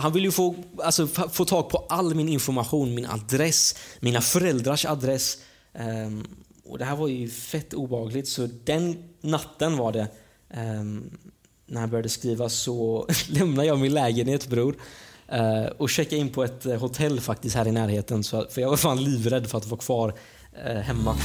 Han vill ju få, alltså, få tag på all min information, min adress, mina föräldrars adress. Um, och det här var ju fett obehagligt så den natten var det um, när han började skriva så lämnade jag min lägenhet bror Uh, och checkade in på ett eh, hotell faktiskt här i närheten så, för jag var fan livrädd för att vara kvar uh, hemma.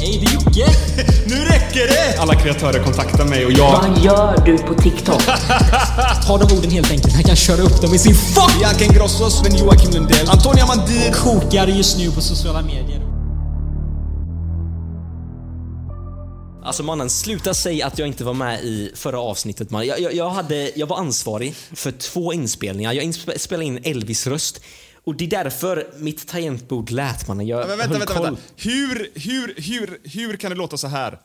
Hej, det är Jocke! Nu räcker det! Alla kreatörer kontaktar mig och jag... Vad gör du på TikTok? Ta de orden helt enkelt, han kan köra upp dem i sin fuck! Bianca Ingrosso, Sven-Joakim Lundell, Antonia Mandir. kokar just nu på sociala medier. Alltså mannen, sluta säga att jag inte var med i förra avsnittet man. Jag, jag, jag, hade, jag var ansvarig för två inspelningar. Jag spelade in Elvis röst. Och det är därför mitt tangentbord lät mannen. Jag Men vänta, vänta, koll. vänta. Hur, hur, hur, hur kan det låta så här?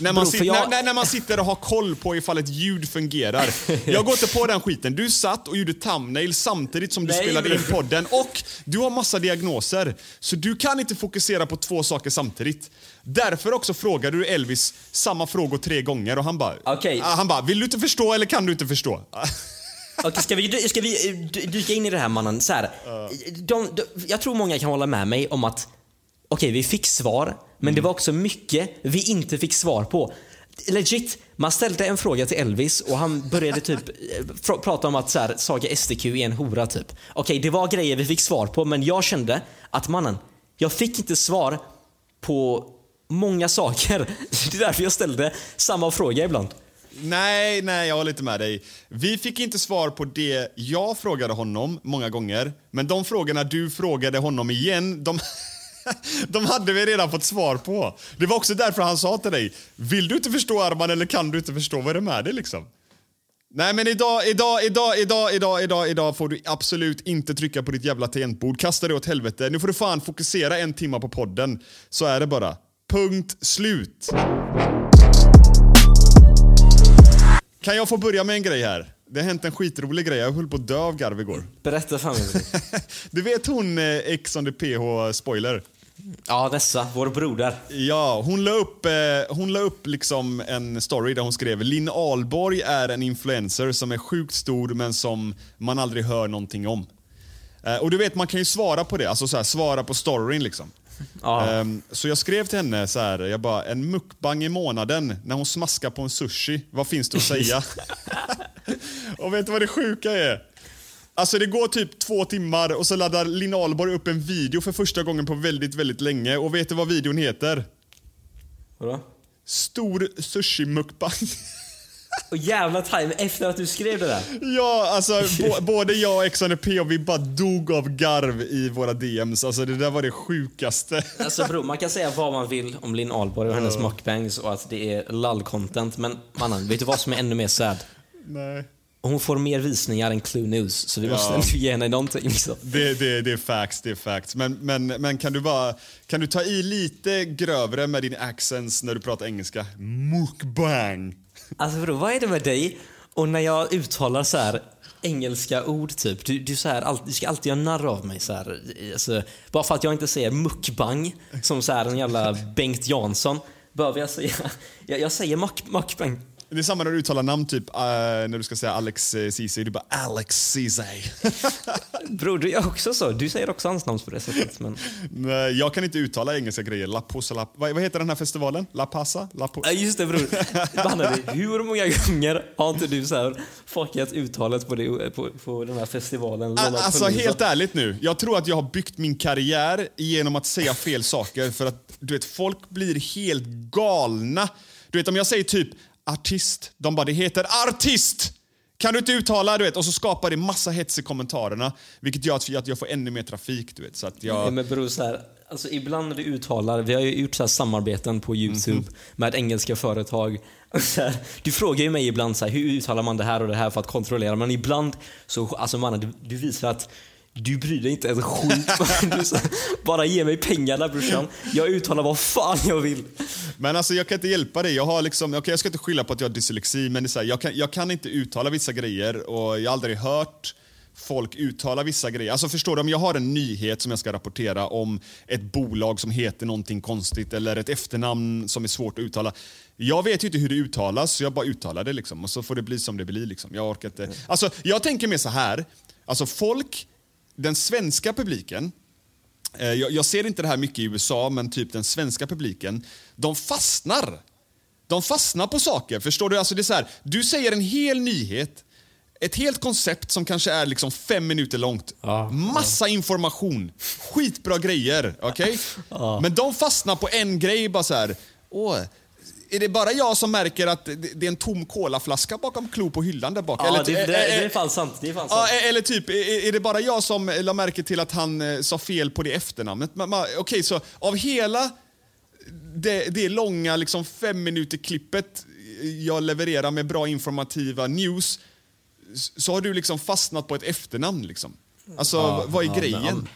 När man, Bro, sit, jag- när, när man sitter och har koll på ifall ett ljud fungerar. Jag går inte på den skiten. Du satt och gjorde thumbnail samtidigt som du Nej, spelade in podden och du har massa diagnoser. Så du kan inte fokusera på två saker samtidigt. Därför också frågade du Elvis samma frågor tre gånger och han bara... Okej. Ah, Han bara, vill du inte förstå eller kan du inte förstå? Okej, ska vi, ska vi eh, dy- dyka in i det här mannen? Så här, de, de, jag tror många kan hålla med mig om att okej, vi fick svar, men det var också mycket vi inte fick svar på. Legit, man ställde en fråga till Elvis och han började typ eh, pr- prata om att så här, Saga STQ är en hora typ. Okej, det var grejer vi fick svar på, men jag kände att mannen, jag fick inte svar på många saker. Det är därför jag ställde samma fråga ibland. Nej, nej, jag håller inte med dig. Vi fick inte svar på det jag frågade honom många gånger. Men de frågorna du frågade honom igen, de, de hade vi redan fått svar på. Det var också därför han sa till dig, vill du inte förstå Arman eller kan du inte förstå vad det är med dig liksom? Nej men idag, idag, idag, idag, idag, idag, idag får du absolut inte trycka på ditt jävla tangentbord. Kasta det åt helvete. Nu får du fan fokusera en timme på podden. Så är det bara. Punkt slut. Kan jag få börja med en grej här? Det har hänt en skitrolig grej. Jag höll på att dö av garv igår. Berätta för mig. Du vet hon eh, Ex on the PH spoiler? Ja, dessa, vår broder. Ja, hon la upp, eh, hon la upp liksom en story där hon skrev Linn Ahlborg är en influencer som är sjukt stor men som man aldrig hör någonting om. Eh, och du vet, man kan ju svara på det, alltså så här, svara på storyn liksom. Ja. Ehm, så jag skrev till henne så här, jag bara, en mukbang i månaden när hon smaskar på en sushi, vad finns det att säga? och vet du vad det sjuka är? Alltså det går typ två timmar och så laddar Linn Ahlborg upp en video för första gången på väldigt, väldigt länge. Och vet du vad videon heter? Vadå? Stor sushi-mukbang. Och jävla time efter att du skrev det där. ja, alltså både jag och Ex on the P och vi bara dog av garv i våra DMs. Alltså det där var det sjukaste. Alltså bro, man kan säga vad man vill om Linn Ahlborg och hennes mukbangs och att det är lull-content. Men mannen, vet du vad som är ännu mer sad? Nej. Hon får mer visningar än Clue News, så vi måste Ja. ge henne någonting. Liksom. Det, det, det är facts, det är facts. Men, men, men kan du bara kan du ta i lite grövre med din accents när du pratar engelska? Mukbang. Alltså bro, vad är det med dig? Och när jag uttalar så här engelska ord typ, du, du, så här, all, du ska alltid göra narr av mig så här. Alltså, bara för att jag inte säger mukbang som så här en jävla Bengt Jansson, behöver jag säga, jag, jag säger muk, mukbang. Det är samma när du uttalar namn, typ eh, när du ska säga Alex uh, Ceesay. Du bara Alex Ceesay. Bror, du är också så. Du säger också hans namn på det sättet. Men... Nej, jag kan inte uttala engelska grejer. La Posa, La, vad, vad heter den här festivalen? La Pasa? La po Ja, just det bror. Hur många gånger har inte du så här fuckat uttalet på, det, på, på den här festivalen? A- Lollapalooza? Alltså helt ärligt nu. Jag tror att jag har byggt min karriär genom att säga fel saker för att du vet, folk blir helt galna. Du vet om jag säger typ artist, de bara det heter artist! Kan du inte uttala, du vet, och så skapar det massa hets i kommentarerna. Vilket gör att jag, får ännu mer trafik, du vet. Så att jag... Men bror, så här, alltså ibland när vi uttalar, vi har ju gjort så här samarbeten på YouTube Mhm. med engelska företag. Här, du frågar ju mig ibland så här, hur uttalar man det här och det här för att kontrollera, men ibland så, alltså mannen, du, du visar att du bryr dig inte ett skit. Du bara ge mig pengarna brorsan. Jag uttalar vad fan jag vill. Men alltså jag kan inte hjälpa dig. Jag, har liksom, okay, jag ska inte skylla på att jag har dyslexi, men det är så här, jag, kan, jag kan inte uttala vissa grejer och jag har aldrig hört folk uttala vissa grejer. Alltså förstår du, om jag har en nyhet som jag ska rapportera om ett bolag som heter någonting konstigt eller ett efternamn som är svårt att uttala. Jag vet ju inte hur det uttalas, så jag bara uttalar det liksom. Och så får det bli som det blir. Liksom. Jag orkar inte. Alltså, jag tänker mer så här. Alltså folk, den svenska publiken, Eh, Jag, jag ser inte det här mycket i USA, men typ den svenska publiken, de fastnar. De fastnar på saker. Förstår du? Alltså det är så här, du säger en hel nyhet, ett helt koncept som kanske är liksom fem minuter långt. Ja, Massa information. Skitbra grejer. Okej? Men de fastnar på en grej bara så här. Åh, är det bara jag som märker att det det är en tom colaflaska bakom klo på hyllan där bak? Ja, Eller- det, det, eh, det eh, är fan sant. Det är fan Ja, sant. e- eller typ, är är det bara jag som la märke till att han eh, sa fel på det efternamnet? Okej, så av hela det, det långa liksom fem minuter klippet jag levererar med bra informativa news så har du liksom fastnat på ett efternamn. Liksom. Alltså, vad är ja, grejen? men,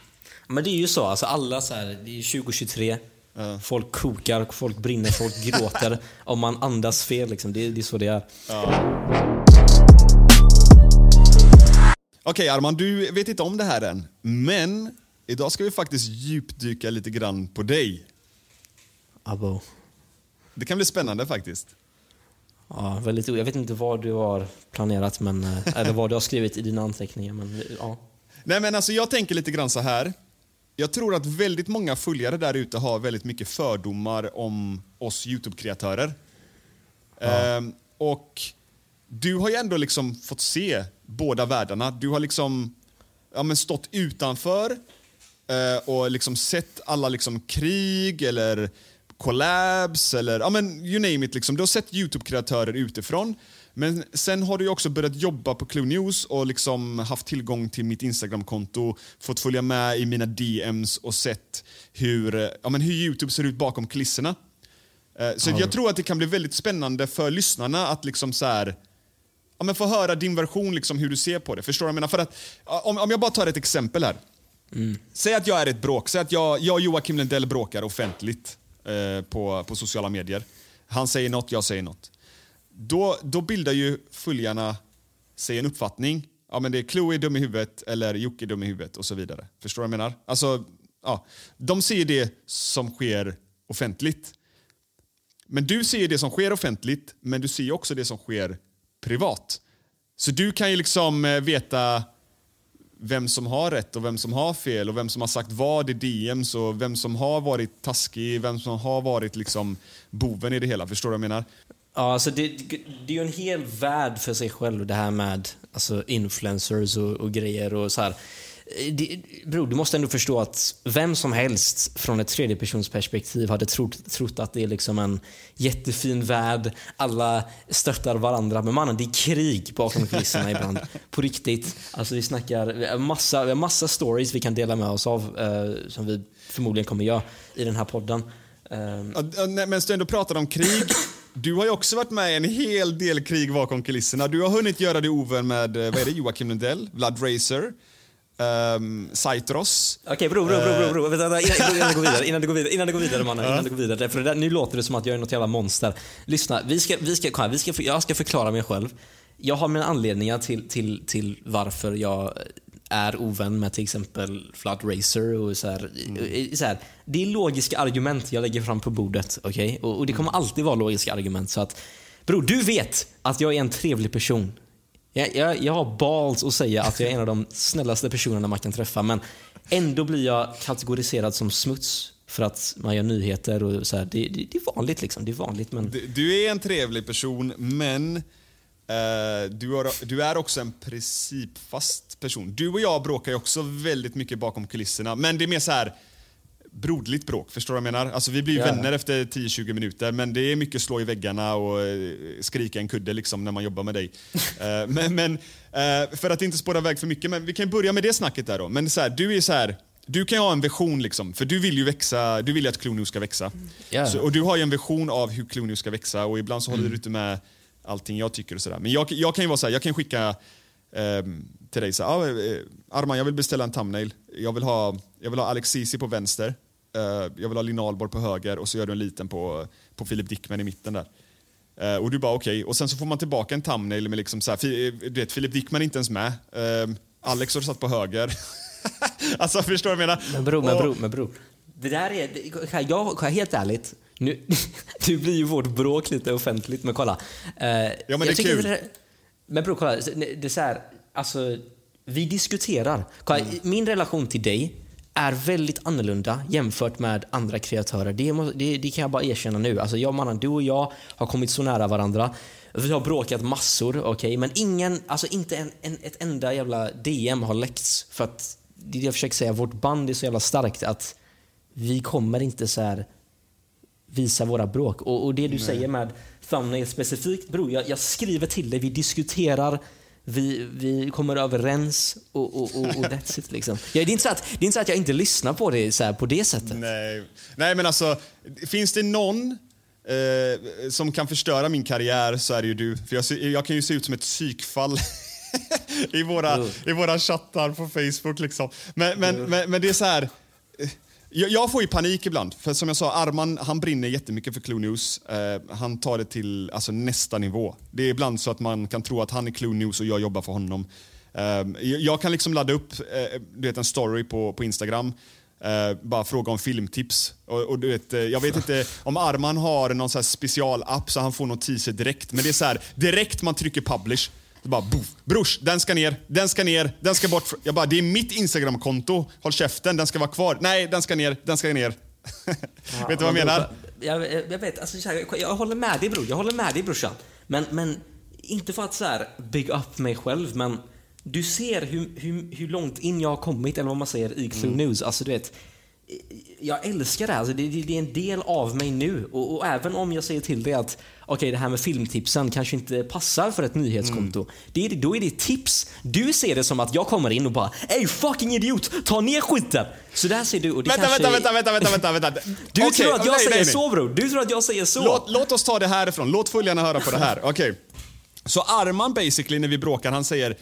Men det är ju så, alltså alla så här, det är 2023. Folk kokar, folk brinner, folk gråter. om man andas fel liksom. Det, det är så det är. Okej Arman, du vet inte om det här än, men idag ska vi faktiskt djupdyka lite grann på dig. Abo. Det kan bli spännande faktiskt. Ja, väldigt Jag vet inte vad du har planerat, men, eh, eller vad du har skrivit i dina anteckningar. Men, ja. Nej men alltså jag tänker lite grann så här. Jag tror att väldigt många följare där ute har väldigt mycket fördomar om oss YouTube-kreatörer. Ehm, och du har ju ändå liksom fått se båda världarna. Du har liksom ja, men stått utanför eh, och liksom sett alla liksom krig eller collabs eller ja, men you name it. Liksom. Du har sett YouTube-kreatörer utifrån. Men sen har du också börjat jobba på Clue News och liksom haft tillgång till mitt Instagram-konto, fått följa med i mina DMs och sett hur, ja, men hur YouTube ser ut bakom kulisserna. Eh, Så jag tror att det kan bli väldigt spännande för lyssnarna att liksom så här, ja, men få höra din version, liksom, hur du ser på det. Förstår du jag menar? För att, om, om jag bara tar ett exempel här. Säg att jag är ett bråk. Säg att jag, jag och Joakim Lundell bråkar offentligt eh, på, på sociala medier. Han säger något, jag säger något. Då, då bildar ju följarna sig en uppfattning. Ja, men det är Chloe dum i huvudet eller Jocke dum i huvudet och så vidare. Förstår du vad jag menar? Alltså, ja, de ser det som sker offentligt. Men du ser det som sker offentligt, men du ser också det som sker privat. Så du kan ju liksom eh, veta vem som har rätt och vem som har fel och vem som har sagt vad i DMs och vem som har varit taskig, vem som har varit liksom boven i det hela. Förstår du vad jag menar? Ja, alltså det, det är ju en hel värld för sig själv det här med alltså influencers och, och grejer och så här. Det, bro, du måste ändå förstå att vem som helst från ett tredjepersonsperspektiv hade trott, trott att det är liksom en jättefin värld, alla stöttar varandra. Men mannen, det är krig bakom kulisserna ibland. På riktigt. Alltså vi snackar massa, vi har massa stories vi kan dela med oss av eh, som vi förmodligen kommer göra i den här podden. Ehm, Ja, Men du ändå pratar om krig. Du har ju också varit med i en hel del krig bakom kulisserna. Du har hunnit göra dig ovän med eh, vad är det, Joakim Lundell, Vlad Racer, um, Saitros. Okej bror, bror, bror, bror, bror. Vänta, vänta, innan, innan, du går vidare, innan du går vidare, innan du går vidare mannen, innan du går vidare. För där, nu låter det som att jag är något jävla monster. Lyssna, vi ska, vi ska, vi ska, jag ska förklara mig själv. Jag har mina anledningar till, till, till varför jag är ovän med till exempel Flood Racer och så här, så här. Det är logiska argument jag lägger fram på bordet, okej? Och, och det kommer alltid vara logiska argument. Så att, bror, du vet att jag är en trevlig person. Jag, jag, jag har balls att säga att jag är en av de snällaste personerna man kan träffa men ändå blir jag kategoriserad som smuts för att man gör nyheter och så här. Det, det, det är vanligt liksom. Det är vanligt men... Du- Du är en trevlig person, men eh, du, har, du är också en principfast person. Du och jag bråkar ju också väldigt mycket bakom kulisserna, men det är mer så här broderligt bråk. Förstår du vad jag menar? Alltså, vi blir ju Ja. vänner efter 10-20 minuter men det är mycket slå i väggarna och eh, skrika en kudde liksom, när man jobbar med dig. Eh, men men eh, för att inte spåra iväg för mycket, men vi kan börja med det snacket där då. Men så här, du är så här, du kan ju ha en vision liksom, för du vill ju växa, du vill att Clue ska växa. Ja. Så, och du har ju en vision av hur Clue ska växa och ibland så håller du inte med allting jag tycker och sådär. Men jag, jag kan ju vara så här, jag kan skicka ehm, till dig så här, ah, eh, Arman jag vill beställa en thumbnail. Jag vill ha, jag vill ha Alex Ceesay på vänster. Eh, jag vill ha Linn Ahlborg på höger och så gör du en liten på, på Philip Dickman i mitten där. Eh, och du bara okej, och sen så får man tillbaka en thumbnail med liksom så här, fi- du vet, Philip Dickman är inte ens med. Ehm, Alex har satt på höger. alltså förstår du vad jag menar? Men bror, men bror, men bror. Det där är, jag, helt ärligt, nu, nu blir ju vårt bråk lite offentligt, men kolla. Eh, Ja, men det är kul. det- Men bror, kolla. Det är så här, alltså, vi diskuterar. Kolla, Mm. Min relation till dig är väldigt annorlunda jämfört med andra kreatörer. Det, det, det kan jag bara erkänna nu. Alltså jag, mannen, du och jag har kommit så nära varandra. Vi har bråkat massor, okej, men ingen, alltså inte en, en, ett enda jävla DM har läckts. För att, det jag försöker säga, vårt band är så jävla starkt att vi kommer inte så här visa våra bråk. Och, och det du säger med thumbnail specifikt, bror, jag, jag skriver till dig, vi diskuterar, vi, vi kommer överens och, och, och, och that's it liksom. Ja, det, är inte så att, det är inte så att jag inte lyssnar på det så här, på det sättet. Nej. Nej, men alltså, finns det någon eh, som kan förstöra min karriär så är det ju du. För jag, jag kan ju se ut som ett psykfall i, våra, i våra chattar på Facebook. Liksom. Men, men, men, men det är så här... Jag, jag får ju panik ibland. För som jag sa, Arman han brinner jättemycket för Clue News. Eh, han tar det till alltså, nästa nivå. Det är ibland så att man kan tro att han är Clue News och jag jobbar för honom. Eh, jag, kan liksom ladda upp eh, du vet, en story på, på Instagram. Uh, bara fråga om filmtips. Och, och du vet, eh, jag vet inte om Arman har någon så specialapp så han får notiser direkt. Men det är så här, direkt man trycker publish. Så bara boff, brors, den ska ner, den ska ner, den ska bort. Jag bara, det är mitt Instagramkonto. Håll käften, den ska vara kvar. Nej, den ska ner, den ska ner. vet du vad jag menar? Jag, jag, vet, alltså, så här, jag, håller med dig bror, jag håller med dig brorsan. Men, men inte för att så här, big up mig själv, men du ser hur, hur, hur långt in jag har kommit, eller vad man säger, i Clue News. Alltså du vet, jag älskar det här. Alltså, det, det, det är en del av mig nu. Och, och även om jag säger till dig att okej, det här med filmtipsen kanske inte passar för ett nyhetskonto. Det är, då är det tips. Du ser det som att jag kommer in och bara Ey fucking idiot, ta ner skiten! Så där ser du och det Vänta, kanske... vänta, vänta, vänta, vänta, vänta, vänta. Du Okej, tror att jag nej, säger nej, nej. så bror? Du tror att jag säger så? Låt, låt oss ta det härifrån. Låt följarna höra på det här. Okej. Så Arman basically när vi bråkar, han säger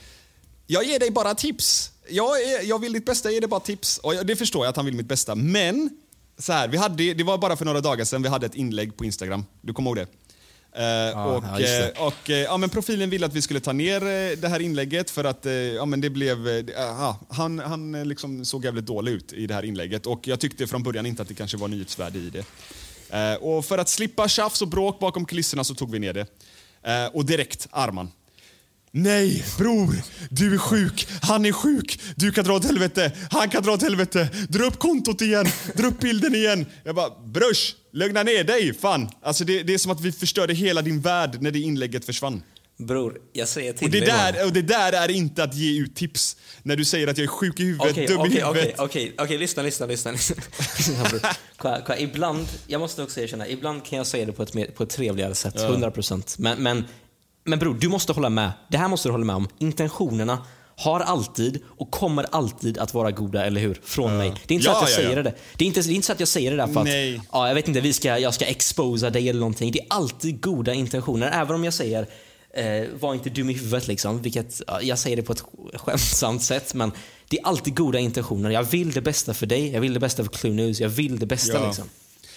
Jag ger dig bara tips. Jag, är, jag vill ditt bästa, ger dig bara tips. Och jag, det förstår jag att han vill mitt bästa. Men, så här, vi hade, det var bara för några dagar sedan vi hade ett inlägg på Instagram. Du kommer ihåg det? Eh, och ja, det. eh, och eh, ja, men profilen ville att vi skulle ta ner det här inlägget för att ja, men det blev, ja, han, han liksom såg jävligt dålig ut i det här inlägget och jag tyckte från början inte att det kanske var nyhetsvärde i det. Eh, och för att slippa tjafs och bråk bakom kulisserna så tog vi ner det. Och direkt Arman. Nej, bror! Du är sjuk, han är sjuk, du kan dra åt helvete, han kan dra åt helvete. Dra upp kontot igen, dra upp bilden igen. Jag bara, brors, lugna ner dig, fan. Alltså det, det är som att vi förstörde hela din värld när det inlägget försvann. Bror, jag säger till Och det, dig bara. där, och det där är inte att ge ut tips. När du säger att jag är sjuk i huvudet, Okej, dum i okej, huvudet. okej, okej, okej, lyssna, lyssna, lyssna. lyssna. Lyssna. Kolla, kolla, ibland, jag måste också erkänna, ibland kan jag säga det på ett, mer, på ett trevligare sätt, 100%. Men, men, men bror, du måste hålla med. Det här måste du hålla med om. Intentionerna har alltid och kommer alltid att vara goda, eller hur? Från mig. Det är inte så att jag ja, ja. säger det. Det är, inte, det är inte så att jag säger det där för att ja, jag vet inte, vi ska, jag ska exposa dig eller någonting. Det är alltid goda intentioner. Även om jag säger eh, var inte dum i huvudet liksom. Vilket, ja, jag säger det på ett skämtsamt sätt. Men det är alltid goda intentioner. Jag vill det bästa för dig. Jag vill det bästa för Clue News. Jag vill det bästa Ja. liksom.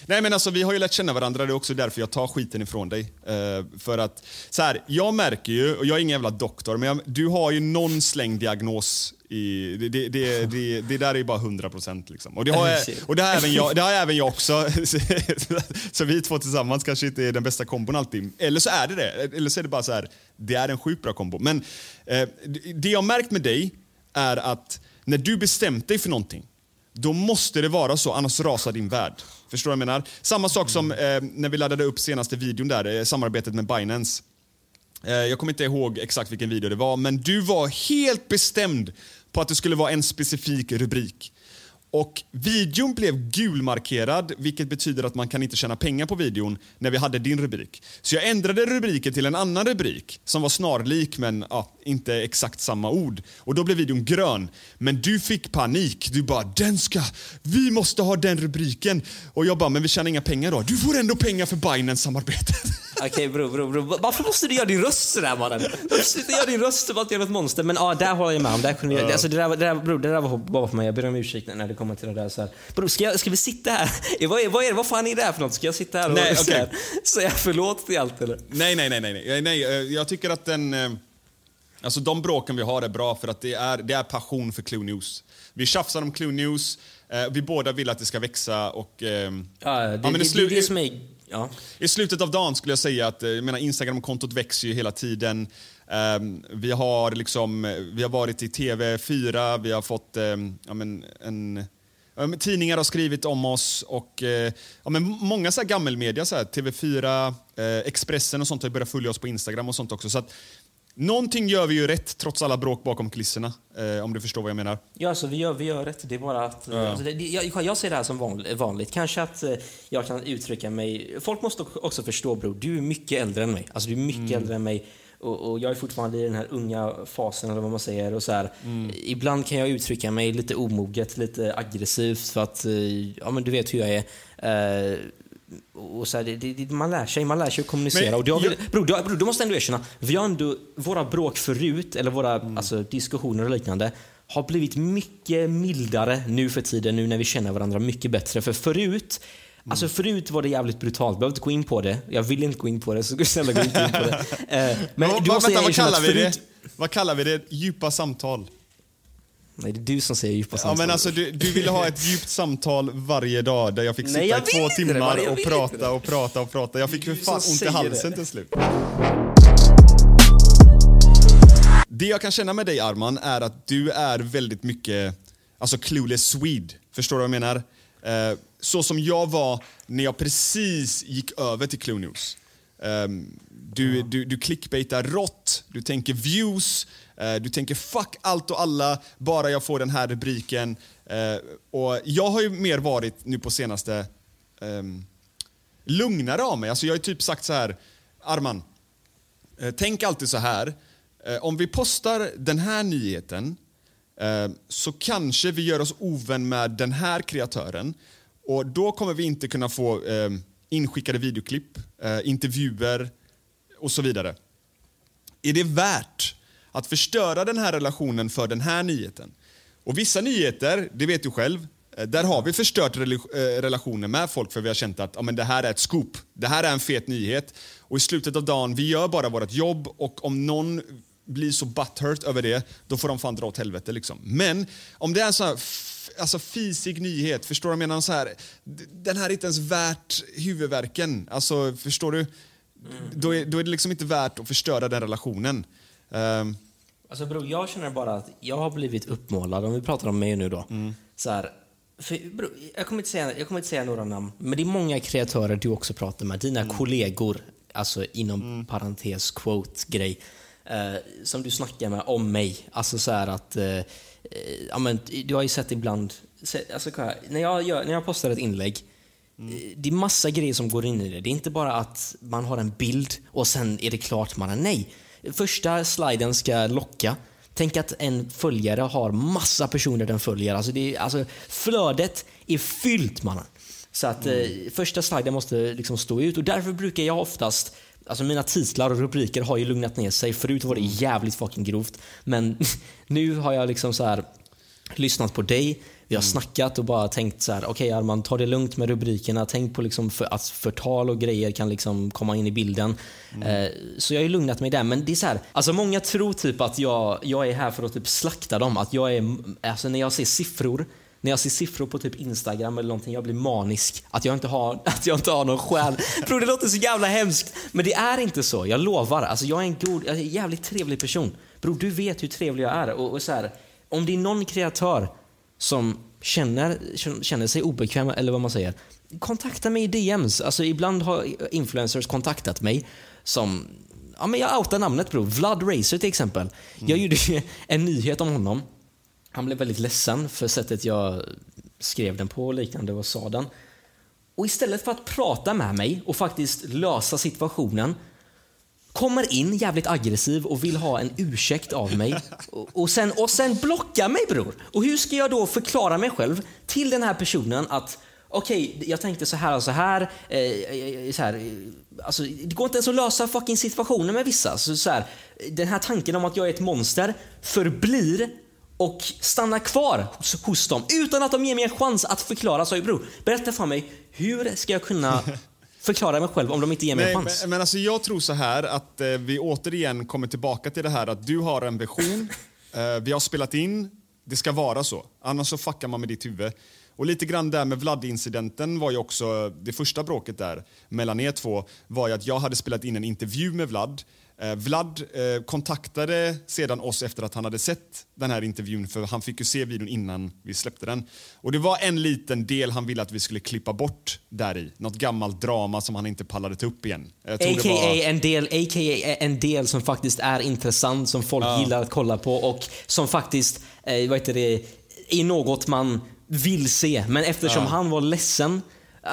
Nej men alltså vi har ju lärt känna varandra, det är också därför jag tar skiten ifrån dig. Eh, för att, så här, jag märker ju, och jag är ingen jävla doktor, men jag, du har ju någon slängd diagnos i, det, det, det, det, där är ju bara 100% liksom. Och det har, och det har, även jag, det har även jag också. så vi två tillsammans kanske inte är den bästa kombon alltid. Eller så är det det, eller så är det bara så här, det är en sjukt bra kombo. Men eh, det jag märkt med dig är att när du bestämt dig för någonting, då måste det vara så, annars rasar din värld. Förstår jag menar? Samma sak som eh, när vi laddade upp senaste videon där, eh, samarbetet med Binance. Eh, jag kommer inte ihåg exakt vilken video det var, men du var helt bestämd på att det skulle vara en specifik rubrik. Och videon blev gulmarkerad, vilket betyder att man kan inte tjäna pengar på videon när vi hade din rubrik. Så jag ändrade rubriken till en annan rubrik som var snarlik men ja, inte exakt samma ord. Och då blev videon grön. Men du fick panik. Du bara “den ska, vi måste ha den rubriken”. Och jag bara “men vi tjänar inga pengar då”. Du får ändå pengar för Binance-samarbetet. Okej okay, bror, bror, bror. Varför måste du göra din röst sådär mannen? Sluta göra din röst som att du är ett monster. Men ja, där håller jag med om. Där kunde jag, alltså, det, där, det, där, bror, det där var bara för mig. Jag ber om ursäkt när det kommer till det där. Så här. Bror, ska, jag, ska vi sitta här? Vad är, vad är det? Vad fan är det här för något? Ska jag sitta här och Nej, okay. säga, säga förlåt till allt eller? Nej, nej, nej, nej, nej. Jag tycker att den... Eh, alltså de bråken vi har är bra för att det är, det är passion för Clue News. Vi tjafsar om Clue News, eh, vi båda vill att det ska växa och... Eh, ja, det, ja, men det, det, det är det som är Ja. I slutet av dagen skulle jag säga att eh, jag menar, Instagram-kontot växer ju hela tiden. Um, vi, har liksom, eh, vi har varit i TV4, vi har fått um, ja, men, en... Tidningar har skrivit om oss och eh, ja, men många så här gammelmedia, så här, TV4, eh, Expressen och sånt har börjat följa oss på Instagram och sånt också. Så att, Någonting gör vi ju rätt trots alla bråk bakom kulisserna, eh, om du förstår vad jag menar. Ja, alltså, vi, gör, vi gör rätt. Det är bara att... Ja. Alltså, det, jag, jag ser det här som vanligt. Kanske att eh, jag kan uttrycka mig... Folk måste också förstå, bror, du är mycket äldre än mig. Alltså, du är mycket mm. äldre än mig. Och, och, jag är fortfarande i den här unga fasen, eller vad man säger. Och så här, mm. Ibland kan jag uttrycka mig lite omoget, lite aggressivt, för att... Eh, ja, men du vet hur jag är. Eh, och så här, det, det, man lär sig, man lär sig att kommunicera. Men, och jag. Bror, du, bror, du måste ändå erkänna, vi har ändå, våra bråk förut, eller våra mm. alltså, diskussioner och liknande, har blivit mycket mildare nu för tiden, nu när vi känner varandra mycket bättre. För förut, Mm. Alltså förut var det jävligt brutalt, jag behöver inte gå in på det. Jag vill inte gå in på det, så snälla gå inte in på det. Eh, men du måste vänta, vad kallar, vi det? vad kallar vi det? Djupa samtal? Nej, det är du som säger djupa samtal. Ja, men alltså, du, du ville ha ett djupt samtal varje dag där jag fick sitta Nej, jag i två timmar det, och prata och prata och prata. Jag fick för fan ont i halsen det. till slut. Det jag kan känna med dig Arman är att du är väldigt mycket alltså clueless Swede. Förstår du vad jag menar? Eh, så som jag var när jag precis gick över till Clue News. Eh, du, du, du clickbaitar rått, du tänker views, Eh, du tänker fuck allt och alla, bara jag får den här rubriken. Eh, och jag har ju mer varit nu på senaste um, lugnare av mig. Alltså jag har typ sagt så här, Arman, eh, tänk alltid så här. Om vi postar den här nyheten så kanske vi gör oss ovän med den här kreatören. Och då kommer vi inte kunna få ehm, inskickade videoklipp, intervjuer och så vidare. Är det värt att förstöra den här relationen för den här nyheten. Och vissa nyheter, det vet du själv, eh, där har vi förstört eh, relationer med folk för vi har känt att ja, men det här är ett scoop. Det här är en fet nyhet. Och i slutet av dagen, vi gör bara vårt jobb och om någon blir så butthurt över det, då får de fan dra åt helvete. Liksom. Men om det är en sån här alltså, fisig nyhet, förstår du? Jag menar så här, den här är inte ens värt huvudvärken. Alltså, förstår du? Mm. Då, är, då är det liksom inte värt att förstöra den relationen. Um, alltså bro, jag känner bara att jag har blivit uppmålad, om vi pratar om mig nu då. Mm. Så här, för, bro, jag, kommer inte säga, jag kommer inte säga några namn, men det är många kreatörer du också pratar med, dina mm. kollegor, alltså inom mm. parentes quote-grej, eh, som du snackar med om mig. Alltså så att, eh, eh, ja, men, du har ju sett ibland, alltså, när, jag gör, när jag postar ett inlägg, Mm. Eh, det är massa grejer som går in i det. Det är inte bara att man har en bild och sen är det klart man har nej. Första sliden ska locka. Tänk att en följare har massa personer den följer. Alltså, det är, alltså flödet är fyllt mannen. Så att mm. eh, första sliden måste liksom stå ut och därför brukar jag oftast Alltså mina titlar och rubriker har ju lugnat ner sig. Förut var det mm. jävligt fucking grovt. Men nu har jag liksom så här lyssnat på dig, vi har mm. snackat och bara tänkt så här, okej okay, Arman, ta det lugnt med rubrikerna. Tänk på liksom för, att förtal och grejer kan liksom komma in i bilden. Mm. Eh, så jag har ju lugnat mig där. Men det är så här, alltså många tror typ att jag, jag är här för att typ slakta dem. Att jag är, alltså när jag ser siffror, när jag ser siffror på typ Instagram eller någonting, jag blir manisk. Att jag inte har, att jag inte har någon själ. Bro, det låter så jävla hemskt. Men det är inte så, jag lovar. Alltså jag är en god, jag är en jävligt trevlig person. Bror, du vet hur trevlig jag är. Och, och så här, om det är någon kreatör som känner, känner sig obekväm, eller vad man säger, kontakta mig i DMs. Alltså ibland har influencers kontaktat mig som Ja, men jag outar namnet bror. Vlad Racer till exempel. Mm. Jag gjorde en nyhet om honom. Han blev väldigt ledsen för sättet jag skrev den på liknande och sa den. Och istället för att prata med mig och faktiskt lösa situationen kommer in jävligt aggressiv och vill ha en ursäkt av mig och, och, sen, och sen blockar mig bror. Och hur ska jag då förklara mig själv till den här personen att okej, okay, jag tänkte så här och så här. Eh, eh, eh så här eh, alltså, det går inte ens att lösa fucking situationer med vissa. Så, så här, den här tanken om att jag är ett monster förblir och stannar kvar hos, hos dem utan att de ger mig en chans att förklara. Så bror, berätta för mig, hur ska jag kunna förklara mig själv om de inte ger mig Nej, en chans? Men, men alltså jag tror så här att eh, vi återigen kommer tillbaka till det här att du har en vision, eh, vi har spelat in, det ska vara så. Annars så fuckar man med ditt huvud. Och lite grann där med Vlad-incidenten var ju också, det första bråket där mellan er två var ju att jag hade spelat in en intervju med Vlad. Eh, Vlad eh, kontaktade sedan oss efter att han hade sett den här intervjun för han fick ju se videon innan vi släppte den. Och det var en liten del han ville att vi skulle klippa bort där i. Något gammalt drama som han inte pallade ta upp igen. A.k.a. Var... en, del, AKA en del som faktiskt är intressant, som folk ja. gillar att kolla på och som faktiskt, eh, vad heter det, är något man vill se. Men eftersom ja. han var ledsen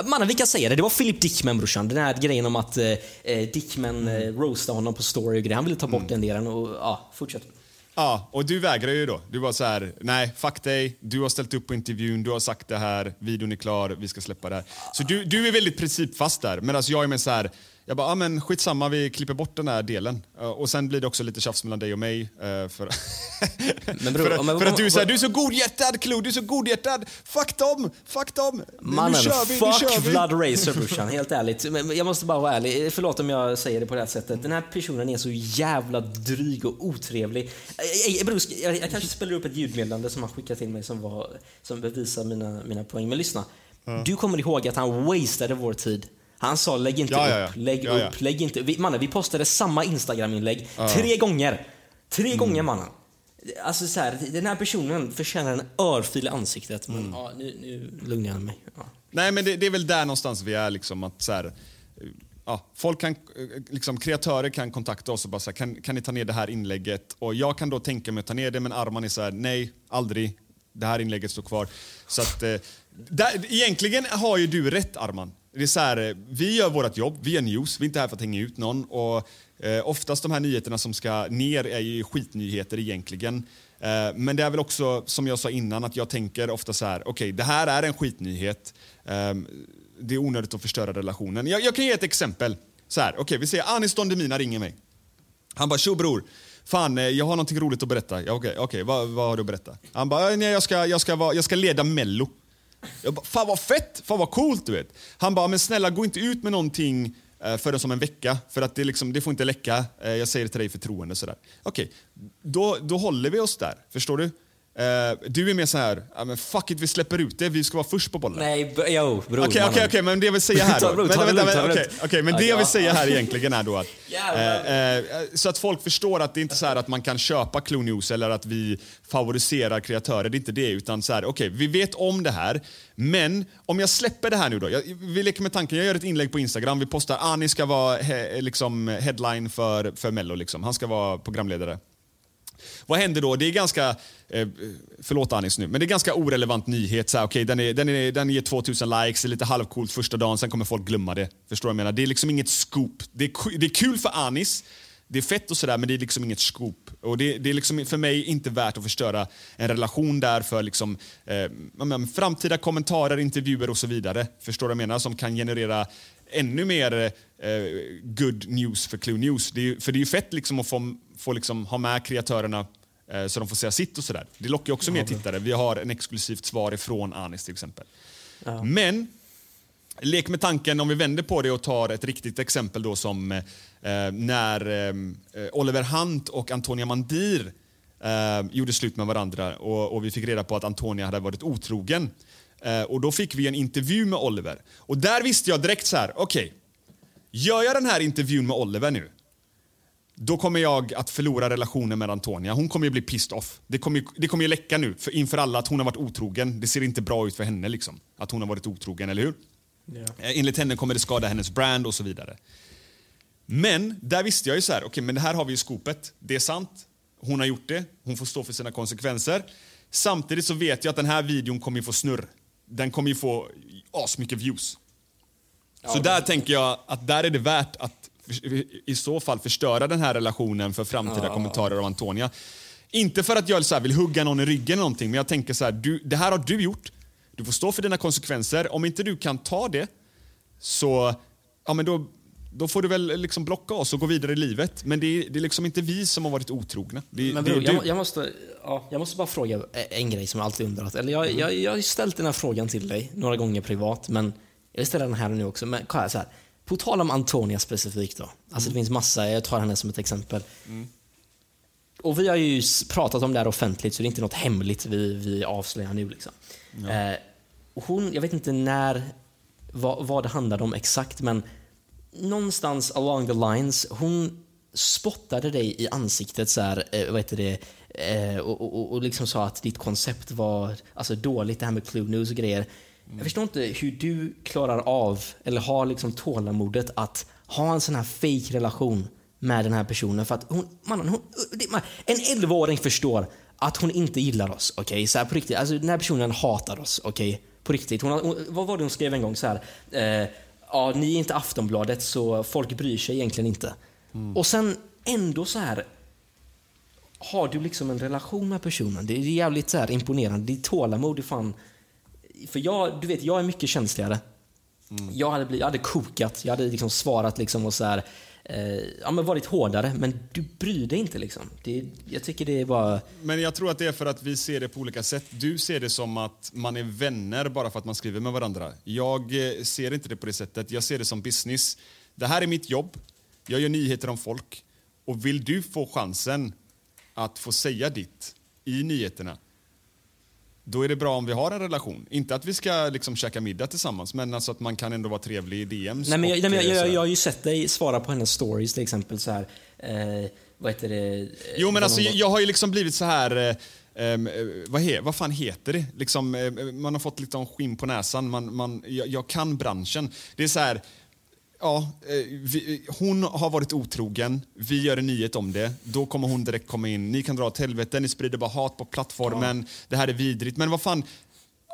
Mannen, vi kan säga det. Det var Philip Dickman brorsan. Den här grejen om att eh, eh Dickman eh, roastade honom på story och grejer. Han ville ta bort mm. den delen och ja, fortsätt. Ja, och du vägrar ju då. Du var så här, nej, fuck dig. Du har ställt upp på intervjun, du har sagt det här, videon är klar, vi ska släppa det här. Så du, du är väldigt principfast där. Medan jag är med så här, jag bara, ah, men skitsamma, vi klipper bort den här delen. Uh, och sen blir det också lite tjafs mellan dig och mig. Uh, för, men bro, för, men, för, att du är så, här, du är så godhjärtad, Klo, du är så godhjärtad. Fuck dem, fuck dem. Mannen, nu kör vi, fuck nu kör vi. Vlad Racer brorsan, helt ärligt. Men jag måste bara vara ärlig, förlåt om jag säger det på det här sättet. Den här personen är så jävla dryg och otrevlig. Jag, bror, jag, jag kanske spelar upp ett ljudmeddelande som han skickade till mig som, var, som bevisar mina, mina poäng. Men lyssna. Du kommer ihåg att han wastade vår tid han sa lägg inte ja, upp, lägg ja, upp, lägg inte vi, Mannen, vi postade samma Instagram-inlägg tre gånger. Tre mm. gånger mannen. Alltså så här, den här personen förtjänar en örfil i ansiktet. Men mm. ja, nu, nu lugnar jag mig. Nej, men det, det, är väl där någonstans vi är. Liksom, att så här, ja, folk kan, liksom, kreatörer kan kontakta oss och bara säga kan, kan ni ta ner det här inlägget? Och jag kan då tänka mig att ta ner det, men Arman är så här, nej, aldrig. Det här inlägget står kvar. Så att, eh, där, egentligen har ju du rätt Arman. Det är så här, eh, vi gör vårt jobb, vi är news, vi är inte här för att hänga ut någon. Och, eh, oftast de här nyheterna som ska ner är ju skitnyheter egentligen. Eh, men det är väl också, som jag sa innan, att jag tänker ofta så här, okej, okay, det här är en skitnyhet. Eh, det är onödigt att förstöra relationen. Jag, jag kan ge ett exempel. Så här, okej, okay, vi säger Anis Don Demina ringer mig. Han bara, tjo bror, fan eh, jag har någonting roligt att berätta. Okej, okay, okay, vad, vad har du att berätta? Han bara, nej, jag, ska, jag, ska, vara, jag ska leda Mello. Jag bara, fan vad fett, fan vad coolt du vet. Han bara, men snälla gå inte ut med någonting eh, förrän som en vecka, för att det, liksom, det får inte läcka. Eh, jag säger det till dig i förtroende. Okej, Okej, då, då håller vi oss där. Förstår du? Uh, du är mer så här, ja, men fuck it, vi släpper ut det, vi ska vara först på bollen. Nej, jo bror. Okej, okej, okej, men det jag vill säga här då. vänta, okay, okay, men det jag vill säga här egentligen är då att, uh, uh, så att folk förstår att det är inte så att man kan köpa News eller att vi favoriserar kreatörer, det är inte det, utan så här, okej, okay, vi vet om det här, men om jag släpper det här nu då, jag, vi leker med tanken, jag gör ett inlägg på Instagram, vi postar, Ani ska vara he, liksom headline för, för Mello, liksom. han ska vara programledare. Vad händer då? Det är ganska, eh, förlåt Anis nu, men det är ganska orelevant nyhet. Så här, okay, den, är, den, är, den ger 2000 likes, det är lite halvcoolt första dagen, sen kommer folk glömma det. Förstår du vad jag menar? Det är liksom inget scoop. Det är, det är kul för Anis, det är fett och sådär, men det är liksom inget scoop. Och det, det, är liksom för mig inte värt att förstöra en relation där för liksom, eh, framtida kommentarer, intervjuer och så vidare. Förstår du vad jag menar? Som kan generera ännu mer eh, good news för Clue News. Det är, för det är ju fett liksom att få, få liksom ha med kreatörerna så de får säga sitt och sådär. Det lockar också ja, mer tittare. Vi har en exklusivt svar ifrån Anis till exempel. Ja. Men lek med tanken om vi vänder på det och tar ett riktigt exempel då som eh, när eh, Oliver Hunt och Antonia Mandir eh, gjorde slut med varandra och, och, vi fick reda på att Antonia hade varit otrogen. Eh, och Då fick vi en intervju med Oliver. Och Där visste jag direkt så här, okej, okay, gör jag den här intervjun med Oliver nu, då kommer jag att förlora relationen med Antonia. Hon kommer ju bli pissed off. Det kommer ju, det kommer ju läcka nu för, inför alla att hon har varit otrogen. Det ser inte bra ut för henne liksom, att hon har varit otrogen, eller hur? Yeah. Enligt henne kommer det skada hennes brand och så vidare. Men där visste jag ju så här, okej, okay, men det här har vi ju skopet. Det är sant. Hon har gjort det. Hon får stå för sina konsekvenser. Samtidigt så vet jag att den här videon kommer få snurr. den kommer ju få asmycket views. så där tänker jag att där är det värt att i så fall förstöra den här relationen för framtida kommentarer av Antonia. Inte för att jag så vill hugga någon i ryggen eller någonting, men jag tänker så här, du, det här har du gjort. Du får stå för dina konsekvenser. Om inte du kan ta det, så ja, men då, då får du väl liksom blocka oss och gå vidare i livet. Men det är, det är liksom inte vi som har varit otrogna. Det, Men bror, jag, jag, måste, ja, jag måste bara fråga en grej som jag alltid undrat. Eller jag, jag, jag har ställt den här frågan till dig några gånger privat, men jag vill ställa den här nu också. Men kolla så här. På tal om Antonia specifikt då. Alltså det finns massa, jag tar henne som ett exempel. Och vi har ju pratat om det här offentligt, så det är inte något hemligt vi, vi avslöjar nu. Liksom. Eh, och hon, jag vet inte när, vad, vad det handlade om exakt, men någonstans along the lines, hon spottade dig i ansiktet så här, eh, vad heter det, eh, och, och, och- och liksom sa att ditt koncept var alltså, dåligt, det här med Clue News och grejer. Jag förstår inte hur du klarar av, eller har liksom tålamodet att ha en sån här fake relation med den här personen. För att hon, mannen, hon, man, en 11-åring förstår att hon inte gillar oss. Okej, så här på riktigt. Alltså den här personen hatar oss. Okej, på riktigt. Hon, hon, vad var det hon skrev en gång? Så här, eh, ja, ni är inte Aftonbladet så folk bryr sig egentligen inte. Och sen ändå så här har du liksom en relation med personen. Det är jävligt så här imponerande. Ditt tålamod är fan... För jag, du vet, jag är mycket känsligare. Jag, hade blivit, jag hade kokat, jag hade liksom svarat liksom och så här, eh, ja, men varit hårdare. Men du bryr dig inte. Liksom. Det, jag tycker det är bara... Men jag tror att det är för att vi ser det på olika sätt. Du ser det som att man är vänner bara för att man skriver med varandra. Jag eh, ser inte det på det sättet. Jag ser det som business. Det här är mitt jobb. Jag gör nyheter om folk. Och vill du få chansen att få säga ditt i nyheterna, då är det bra om vi har en relation. Inte att vi ska liksom käka middag tillsammans, men alltså att man kan ändå vara trevlig i DMs. Nej, men jag, nej, men jag, eh, jag, jag har ju sett dig svara på hennes stories till exempel. så här. Eh, vad heter det? Eh, Jo, men alltså, någon- jag, har ju liksom blivit så här... Eh, eh, vad, he, vad fan heter det? Liksom, man har fått lite skinn på näsan. Man, man, jag, jag kan branschen. Det är så här... Ja, eh, vi, hon har varit otrogen, vi gör en nyhet om det. Då kommer hon direkt komma in. Ni kan dra åt helvete, ni sprider bara hat på plattformen. Det här är vidrigt. Men vad fan,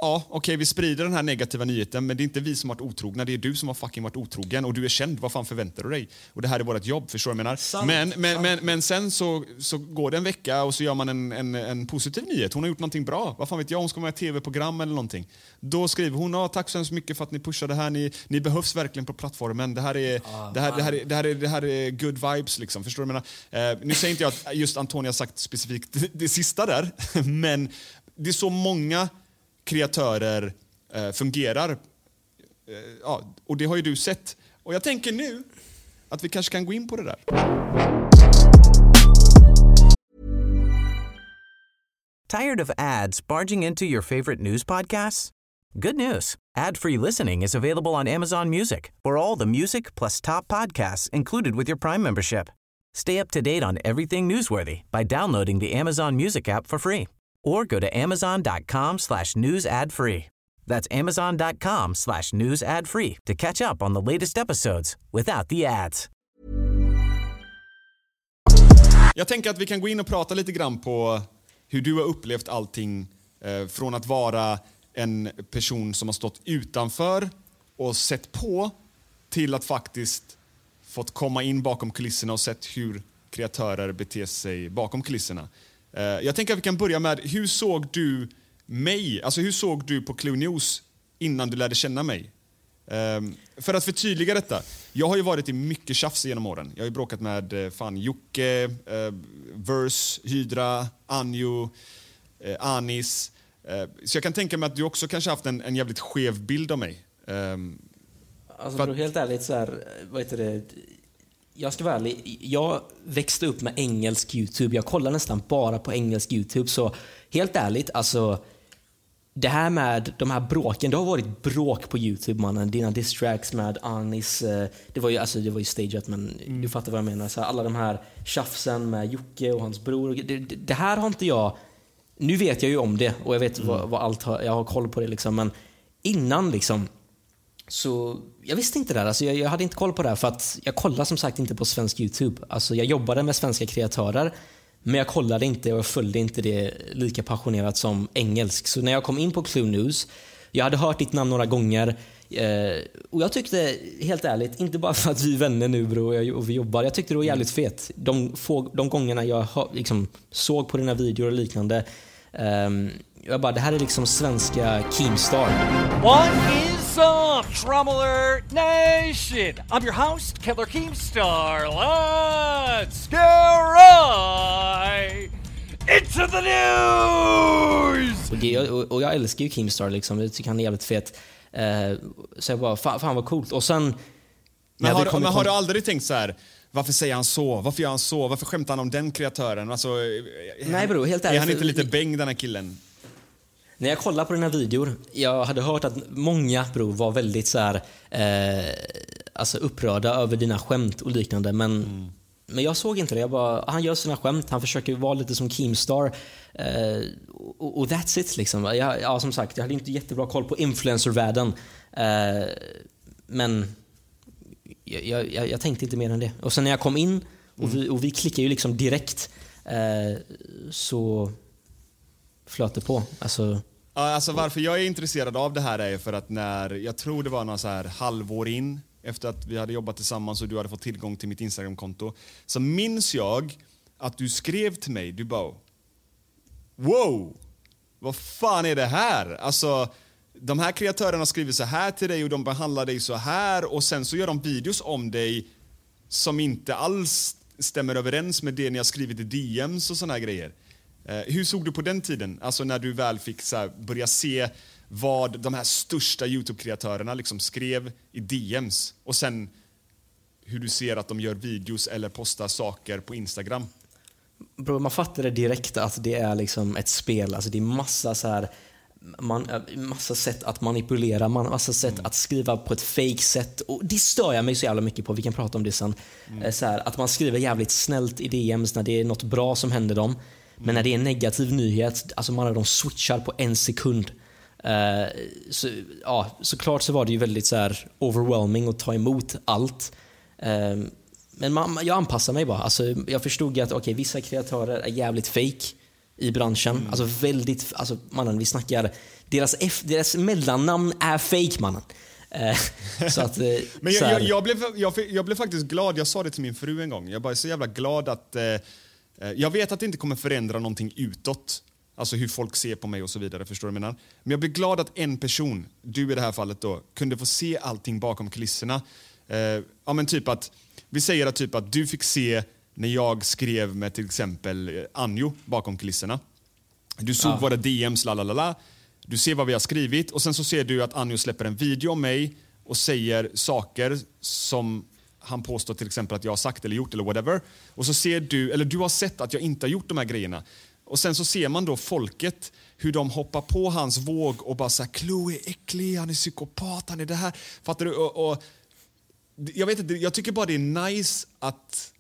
Ja, okej, vi sprider den här negativa nyheten, men det är inte vi som har varit otrogna. Det är du som har fucking varit otrogen och du är känd. Vad fan förväntar du dig? Och det här är vårt jobb, förstår du vad jag menar? Sant, men, men, sant. men, men sen så, så går det en vecka och så gör man en, en, en positiv nyhet. Hon har gjort någonting bra. Vad fan vet jag, hon ska vara med i tv-program eller någonting. Då skriver hon, ja, tack så hemskt mycket för att ni pushar det här. Ni, ni behövs verkligen på plattformen. Det här är, det här, det här, är, det här, är, det här är good vibes liksom. Förstår du vad jag menar? Eh, nu säger inte jag att just Antonia har sagt specifikt det, det sista där, men det är så många kreatörer eh, fungerar. Eh, ja, och det har ju du sett. Och jag tänker nu att vi kanske kan gå in på det där. Tired of ads barging into your favorite news podcasts? Good news. Ad-free listening is available on Amazon Music for all the music plus top podcasts included with your Prime membership. Stay up to date on everything newsworthy by downloading the Amazon Music app for free or go to amazon.com slash news ad free. That's amazon.com slash news ad free to catch up on the latest episodes without the ads. Jag tänker att vi kan gå in och prata lite grann på hur du har upplevt allting eh, från att vara en person som har stått utanför och sett på till att faktiskt fått komma in bakom kulisserna och sett hur kreatörer beter sig bakom kulisserna. Eh, jag tänker att vi kan börja med, hur såg du mig? Alltså hur såg du på Clue News innan du lärde känna mig? Ehm, för att förtydliga detta. Jag har ju varit i mycket tjafs genom åren. Jag har ju bråkat med eh, fan Jocke, eh, Verse, Hydra, Anjo, Anis. Så jag kan tänka mig att du också kanske haft en, en jävligt skev bild av mig. Ehm, Alltså, För att- helt ärligt, så här, vad heter det? Jag ska vara ärlig. Jag växte upp med engelsk YouTube. Jag kollar nästan bara på engelsk YouTube. Så helt ärligt, alltså. Det här med de här bråken, det har varit bråk på YouTube mannen. Dina distracts med Anis, eh, det var ju, alltså, det var ju stageat men du fattar vad jag menar. Så alla de här tjafsen med Jocke och hans bror. Det, det, här har inte jag, nu vet jag ju om det och jag vet vad, vad allt har, jag har koll på det liksom. Men innan liksom, så jag visste inte det här. Alltså jag, jag hade inte koll på det här för att jag kollar som sagt inte på svensk YouTube. Alltså jag jobbade med svenska kreatörer men jag kollade inte och jag följde inte det lika passionerat som engelsk. Så när jag kom in på Clue News Jag hade hört ditt namn några gånger. Eh, och jag tyckte, helt ärligt, inte bara för att vi är vänner nu bro och, jag, och vi jobbar. Jag tyckte det var jävligt fet. De, få, de gångerna jag hör, liksom, såg på dina videor och liknande. ehm, jag bara, det här är liksom svenska Keemstar. What is up, Trummeler Nation? I'm your host, Killer Keemstar. Let's get right into the news! Och, det, och, och jag älskar ju Keemstar liksom. Jag tycker han är jävligt fet. Eh, så jag bara, fan, fan vad coolt. Och sen... Men, har, kom men har kon- du aldrig tänkt så här, varför säger han så? Varför gör han så? Varför skämtar han om den kreatören? Alltså, är Nej, bro, helt Är ärligt, han inte lite bäng den här killen? När jag kollade på dina videor, jag hade hört att många bro var väldigt så här, eh, alltså upprörda över dina skämt och liknande. Men, men jag såg inte det. Jag bara, han gör sina skämt, han försöker vara lite som Keemstar. Eh, och, och that's it liksom. Jag, ja, som sagt, jag hade inte jättebra koll på influencervärlden. Eh, men jag, jag, jag, jag tänkte inte mer än det. Och sen när jag kom in, och vi, och vi klickade ju liksom direkt, eh, så flöt det på. Alltså, alltså varför jag är intresserad av det här är för att när, jag tror det var några så här halvår in efter att vi hade jobbat tillsammans och du hade fått tillgång till mitt Instagramkonto, så minns jag att du skrev till mig, du bara Wow! Vad fan är det här? Alltså, de här kreatörerna skriver så här till dig och de behandlar dig så här och sen så gör de videos om dig som inte alls stämmer överens med det ni har skrivit i DMs och såna här grejer. Eh, hur såg du på den tiden? Alltså när du väl fick så börja se vad de här största YouTube-kreatörerna liksom skrev i DMs och sen hur du ser att de gör videos eller postar saker på Instagram. Bro, man fattar det direkt att det är liksom ett spel. Alltså det är massa så här, man, äh, massa sätt att manipulera, man, massa sätt att skriva på ett fake sätt. Och det stör jag mig så jävla mycket på, vi kan prata om det sen. Eh, Så här, att man skriver jävligt snällt i DMs när det är något bra som händer dem. Men när det är en negativ nyhet, alltså man de switchar på en sekund. Eh, så, ja, såklart så var det ju väldigt så här overwhelming att ta emot allt. Eh, men man, jag anpassar mig bara. Alltså, jag förstod att okay, vissa kreatörer är jävligt fake i branschen. Mm. Alltså väldigt, alltså mannen vi snackar, deras, F, deras mellannamn är fake mannen. Eh, så att, Men jag, här- jag, jag, blev, jag, blev faktiskt glad, jag sa det till min fru en gång. Jag bara är så jävla glad att... Eh, jag vet att det inte kommer förändra någonting utåt. Alltså hur folk ser på mig och så vidare. Förstår du vad jag menar? Men jag blir glad att en person, du i det här fallet då, kunde få se allting bakom kulisserna. Eh, ja men typ att, vi säger att, typ att du fick se när jag skrev med till exempel eh, Anjo bakom kulisserna. Du såg våra DMs, la la la. Du ser vad vi har skrivit och sen så ser du att Anjo släpper en video om mig och säger saker som han påstår till exempel att jag har sagt eller gjort eller whatever. Och så ser du, eller du har sett att jag inte har gjort de här grejerna. Och sen så ser man då folket, hur de hoppar på hans våg och bara såhär Chloe är äcklig, han är psykopat, han är det här. Fattar du? Och, och, jag vet inte, jag tycker bara det är nice att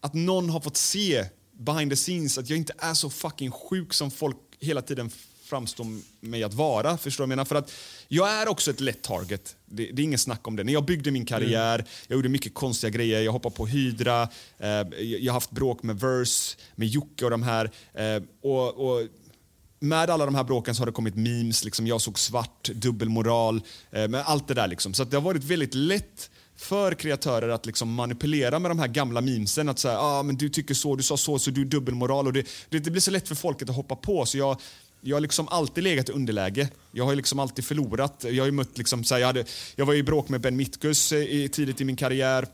att någon har fått se behind the scenes att jag inte är så fucking sjuk som folk hela tiden framstår mig att vara. Förstår du jag? För att jag är också ett lätt target. Det, det är ingen snack om det. När jag byggde min karriär, jag gjorde mycket konstiga grejer. Jag hoppade på Hydra, eh, jag har haft bråk med Verse, med Jocke och de här. Eh, och, och med alla de här bråken så har det kommit memes, liksom jag såg svart, dubbelmoral, eh, allt det där. Liksom. Så det har varit väldigt lätt för kreatörer att liksom manipulera med de här gamla memesen. Att säga, ah, men du tycker så, du sa så, så du är dubbelmoral. Och det, det, det blir så lätt för folket att hoppa på. Så jag, jag har liksom alltid legat i underläge. Jag har liksom alltid förlorat. Jag, har ju mött liksom, så här, jag, hade, jag var i bråk med Ben Mitkus eh, i, tidigt i min karriär.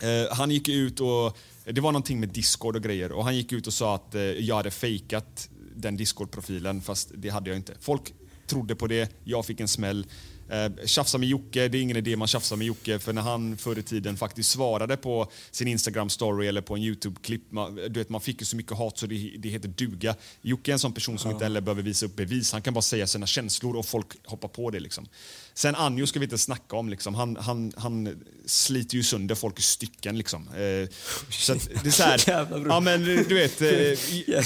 Eh, han gick ut och, det var någonting med Discord och grejer och han gick ut och sa att eh, jag hade fejkat den Discord-profilen fast det hade jag inte. Folk trodde på det, jag fick en smäll. Eh, tjafsa med Jocke, det är ingen idé man tjafsar med Jocke för när han förr i tiden faktiskt svarade på sin Instagram-story eller på en YouTube-klipp, man, du vet, man fick ju så mycket hat så det, det heter duga. Jocke är en sån person som inte heller behöver visa upp bevis, han kan bara säga sina känslor och folk hoppar på det. Liksom. Sen Anjo ska vi inte snacka om, liksom. han, han, han sliter ju sönder folk i stycken. Liksom. Eh, så det är så här, ja men du vet, eh, Ja.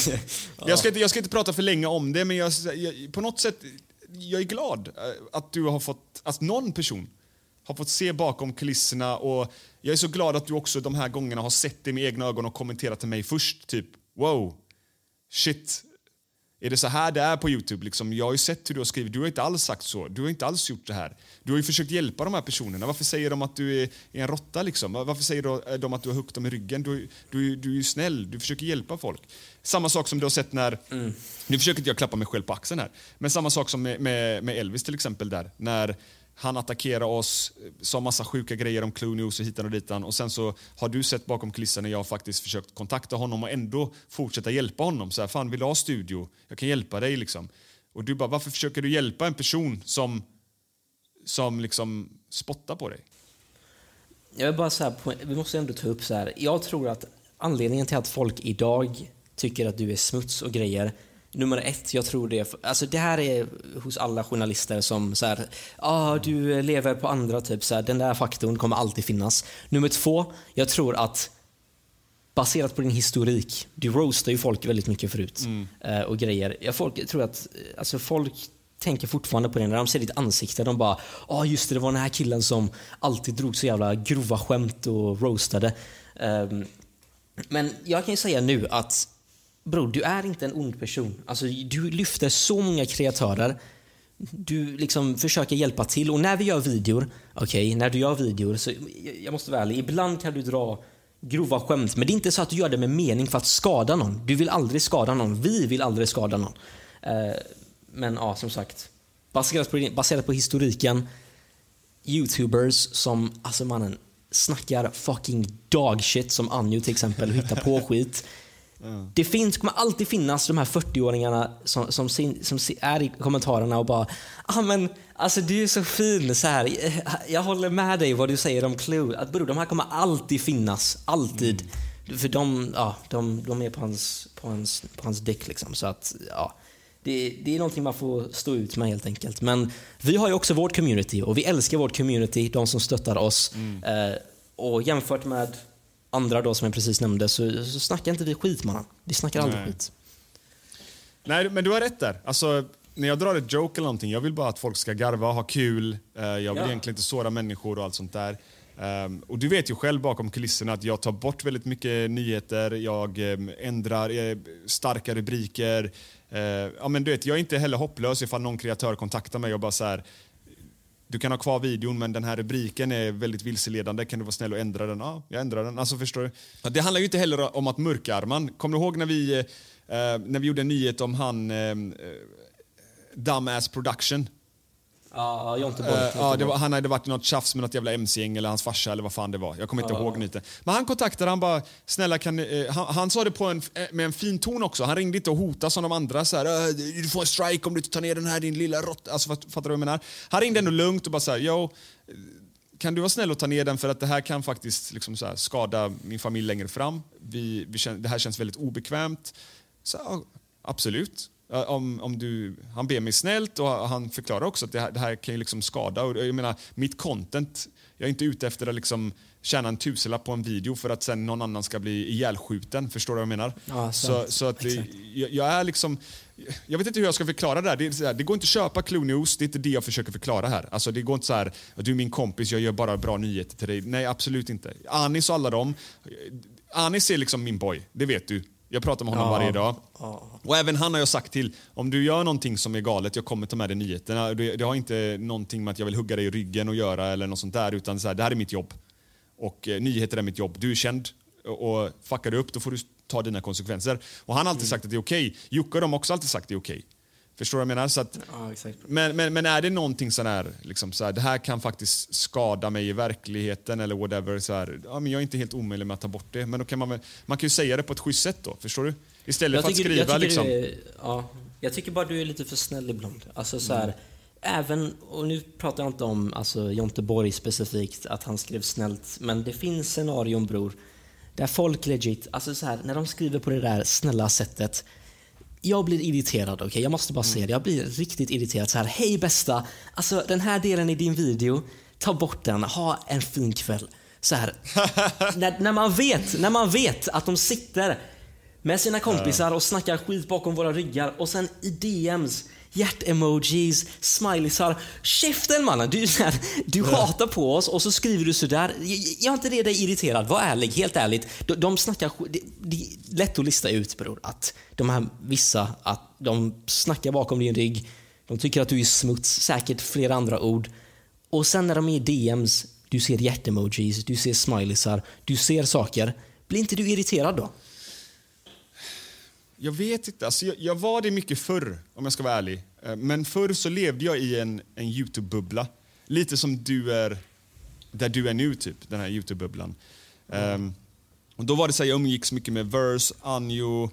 jag, ska inte, jag ska inte prata för länge om det, men jag, jag, på något sätt, jag är glad eh, att du har fått, att någon person har fått se bakom kulisserna och jag är så glad att du också de här gångerna har sett det med egna ögon och kommenterat till mig först, typ wow, shit, Är det så här det är på Youtube? Liksom, jag har ju sett hur du har skrivit. Du har inte alls sagt så. Du har inte alls gjort det här. Du har ju försökt hjälpa de här personerna. Varför säger de att du är, en råtta? Liksom? Varför säger eh, de att du har huggit dem i ryggen? Du, du, du är ju snäll. Du försöker hjälpa folk. Samma sak som du har sett när... Mm. Nu försöker inte jag klappa mig själv på axeln här. Men samma sak som med, med, med Elvis till exempel där. När han attackerade oss, eh, sa massa sjuka grejer om Clue News och hitan och ditan. Och sen så har du sett bakom kulisserna när jag faktiskt försökt kontakta honom och ändå fortsätta hjälpa honom. Så här, fan vill du ha studio? Jag kan hjälpa dig liksom. Och du bara, varför försöker du hjälpa en person som, som liksom spottar på dig? Jag vill bara så här, vi måste ändå ta upp så här. Jag tror att anledningen till att folk idag tycker att du är smuts och grejer nummer ett, jag tror det, alltså det här är hos alla journalister som så här, ah, du lever på andra, typ så här, den där faktorn kommer alltid finnas. Nummer två, jag tror att baserat på din historik, du roastar ju folk väldigt mycket förut mm. uh, och grejer. Jag folk, tror att, alltså folk tänker fortfarande på det när de ser ditt ansikte. De bara, ja ah, just det, det var den här killen som alltid drog så jävla grova skämt och roastade. Um, men jag kan ju säga nu att bror, du är inte en ond person. Alltså, du lyfter så många kreatörer. Du liksom försöker hjälpa till. Och när vi gör videor, okej, okay, när du gör videor, så jag måste vara ärlig, ibland kan du dra grova skämt. Men det är inte så att du gör det med mening för att skada någon. Du vill aldrig skada någon. Vi vill aldrig skada någon. Uh, men ja, som sagt. Baserat på, baserat på historiken. Youtubers som, alltså mannen, snackar fucking dog shit som Anjo till exempel, hittar på skit. Det finns, kommer alltid finnas de här 40-åringarna som, som, som, är i kommentarerna och bara ah, men alltså du är så fin så här. Jag håller med dig vad du säger om Clue. Att, bro, de här kommer alltid finnas. Alltid. Mm. För de, ja, de, de är på hans, på hans, på hans däck liksom. Så att, ja. Det, det, är någonting man får stå ut med helt enkelt. Men vi har ju också vårt community och vi älskar vårt community, de som stöttar oss. Mm. Eh, och jämfört med andra då som jag precis nämnde så, så snackar inte vi skit mannen. Vi snackar aldrig Nej. skit. Nej, men du har rätt där. Alltså, när jag drar ett joke eller någonting, jag vill bara att folk ska garva, ha kul. Uh, jag vill ja. egentligen inte såra människor och allt sånt där. Um, och du vet ju själv bakom kulisserna att jag tar bort väldigt mycket nyheter, jag um, ändrar uh, starka rubriker. Uh, ja, men du vet, jag är inte heller hopplös ifall någon kreatör kontaktar mig och bara så här, du kan ha kvar videon men den här rubriken är väldigt vilseledande. Kan du vara snäll och ändra den? Ja, jag ändrar den. Alltså förstår du? Det handlar ju inte heller om att mörka Arman. Kommer du ihåg när vi, eh, när vi gjorde en nyhet om han eh, eh Dumbass Production? Ja, Jonte Borg. Ja, var, han hade varit i något tjafs med något jävla mc-gäng eller hans farsa eller vad fan det var. Jag kommer inte uh. ihåg nyheten. Men han kontaktade, han bara, snälla kan uh, han, han, sa det på en, eh, med en fin ton också. Han ringde inte och hotade som de andra så här, du får en strike om du tar ner den här din lilla råtta. Alltså fattar du vad jag menar? Han ringde ändå lugnt och bara så här, yo, kan du vara snäll och ta ner den för att det här kan faktiskt liksom så här, skada min familj längre fram. Vi, vi, det här känns väldigt obekvämt. Så, absolut. Om, om du, han ber mig snällt och han förklarar också att det här, det här kan ju liksom skada. Och jag menar, mitt content, jag är inte ute efter att liksom tjäna en tusenlapp på en video för att sen någon annan ska bli ihjälskjuten. Förstår du vad jag menar? Ja, så, så att jag, jag, är liksom... Jag vet inte hur jag ska förklara det här. Det, här, det går inte att köpa Clue News, det är inte det jag försöker förklara här. Alltså, det går inte så här, du är min kompis, jag gör bara bra nyheter till dig. Nej, absolut inte. Anis och alla dem. Anis är liksom min boy, det vet du. Jag pratar med honom ja. varje dag. Ja. Och även han har jag sagt till, om du gör någonting som är galet, jag kommer ta med dig nyheterna. Det, det, har inte någonting med att jag vill hugga dig i ryggen och göra eller något sånt där, utan så här, det här är mitt jobb. Och eh, nyheter är mitt jobb. Du är känd och, fuckar du upp, då får du ta dina konsekvenser. Och han har alltid mm. sagt att det är okej. Okay. Jocke och de har också alltid sagt att det är okej. Okay. Förstår du vad jag menar? Så att, ja, men, men, men är det någonting sån här, liksom så här, det här kan faktiskt skada mig i verkligheten eller whatever. Så här, ja, men jag är inte helt omöjlig med att ta bort det. Men då kan man, man kan ju säga det på ett schysst sätt då. Förstår du? Istället för att skriva jag liksom. Är, ja, jag tycker bara du är lite för snäll ibland. Alltså så här, mm. Även, och nu pratar jag inte om alltså, Jonte Borg specifikt, att han skrev snällt. Men det finns scenarion bror, där folk legit, alltså så här, när de skriver på det där snälla sättet jag blir irriterad, okej? Okay? Jag måste bara säga det. Jag blir riktigt irriterad. Så här, hej bästa! Alltså den här delen i din video, ta bort den. Ha en fin kväll. Så här, när, när, man vet, när man vet att de sitter med sina kompisar och snackar skit bakom våra ryggar och sen i DMs hjärt-emojis, smileysar. Käften mannen! Du, du hatar på oss och så skriver du sådär. Gör inte det dig irriterad? Var ärlig, helt ärligt. De, de snackar det, det är lätt att lista ut bror, att de här vissa, att de snackar bakom din rygg. De tycker att du är smuts, säkert flera andra ord. Och sen när de är i DMs, du ser hjärtemojis, du ser smileysar, du ser saker. Blir inte du irriterad då? Jag vet inte. Alltså, jag, jag var det mycket förr, om jag ska vara ärlig. Eh, men förr så levde jag i en, en Youtube-bubbla. Lite som du är där du är nu, typ. Den här Youtube-bubblan. Ehm, och då var det så här, jag umgicks mycket med Verse, Anjo, uh,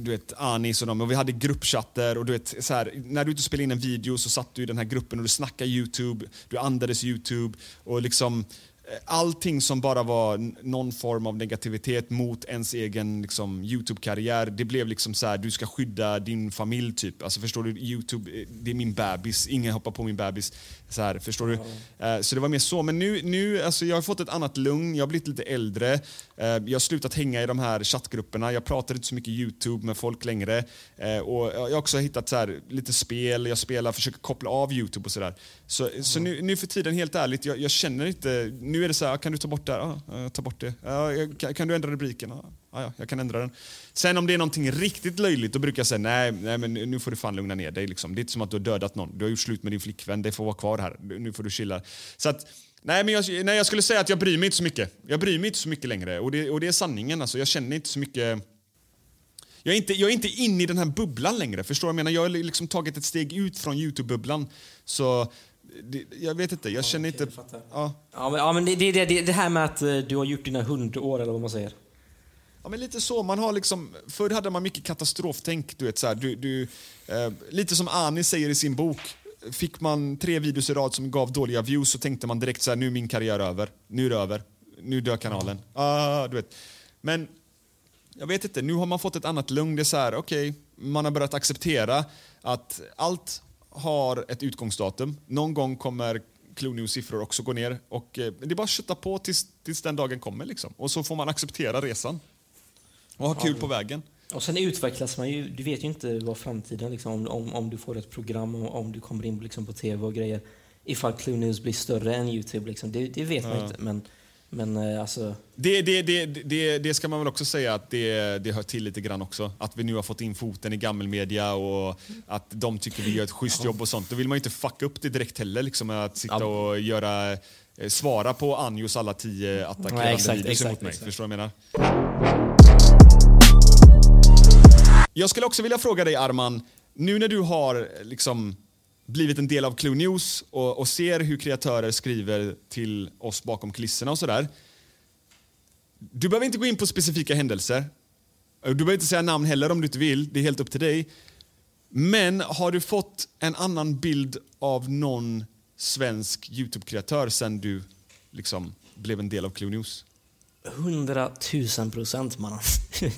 du vet, Anis och dem. Och vi hade gruppchatter. Och du vet, så här, när du inte spelade in en video så satt du i den här gruppen och du snackade Youtube, du andades Youtube. Och liksom allting som bara var någon form av negativitet mot ens egen liksom, Youtube-karriär, det blev liksom så här, du ska skydda din familj typ. Alltså förstår du, Youtube, eh, det är min bebis, ingen hoppar på min bebis. Så, här, förstår du? Eh, så det var mer så. Men nu, nu alltså jag har fått ett annat lugn, jag har blivit lite äldre. Eh, jag har slutat hänga i de här chattgrupperna, jag pratar inte så mycket Youtube med folk längre. Eh, och jag har också hittat så här, lite spel, jag spelar, försöker koppla av Youtube och sådär. Så, så nu, nu för tiden, helt ärligt, jag, jag känner inte... Nu är det så här, kan du ta bort det här? Ja, ta bort det. Ja, kan, kan du ändra rubriken? Ja, ja, ja, jag kan ändra den. Sen om det är någonting riktigt löjligt, då brukar jag säga nej, nej men nu får du fan lugna ner dig. Liksom. Det är inte som att du har dödat någon. Du har gjort slut med din flickvän, det får vara kvar här. Nu får du chilla. Så att, nej, men jag, nej, jag skulle säga att jag bryr mig inte så mycket. Jag bryr mig inte så mycket längre. Och det, och det är sanningen. Alltså. Jag känner inte så mycket... Jag är, inte, jag är inte inne i den här bubblan längre. Förstår du? Jag menar, jag har liksom tagit ett steg ut från Youtube-bubblan. Så det, jag vet inte, jag känner inte... Ja. Ja, men, ja, men det, det, det, det här med att eh, du har gjort dina hundår eller vad man säger. Ja, men lite så. Man har liksom, förr hade man mycket katastroftänk. Du vet, så här, du, du, eh, lite som Ani säger i sin bok. Fick man tre videos i rad som gav dåliga views så tänkte man direkt så här, nu är min karriär över. Nu är det över. Nu dör kanalen. Ah, du vet. Men jag vet inte, nu har man fått ett annat lugn. Det är så här, okej, man har börjat acceptera att allt har ett utgångsdatum. Någon gång kommer Clooney siffror också gå ner. Och eh, det är bara att kötta på tills, tills den dagen kommer. Liksom. Och så får man acceptera resan. Och ha kul på vägen. Och sen utvecklas man ju. Du vet ju inte vad framtiden, liksom, om, om, om du får ett program, om, om du kommer in liksom, på TV och grejer. Ifall Clue News blir större än YouTube, liksom. det, det vet man inte. Men, men eh, alltså... Det, det, det, det, det ska man väl också säga att det, det hör till lite grann också. Att vi nu har fått in foten i gammelmedia och att de tycker vi gör ett schysst jobb och sånt. Då vill man ju inte fucka upp det direkt heller. Liksom, att sitta Ja. och göra, eh, svara på Anjos alla tio attackerande videos mot mig. exakt. Förstår du vad jag menar? Jag skulle också vilja fråga dig Arman, nu när du har liksom blivit en del av Clue News och, och ser hur kreatörer skriver till oss bakom kulisserna och sådär. Du behöver inte gå in på specifika händelser. Du behöver inte säga namn heller om du inte vill, det är helt upp till dig. Men har du fått en annan bild av någon svensk Youtube-kreatör sen du liksom blev en del av Clue News? Hundratusen procent mannen.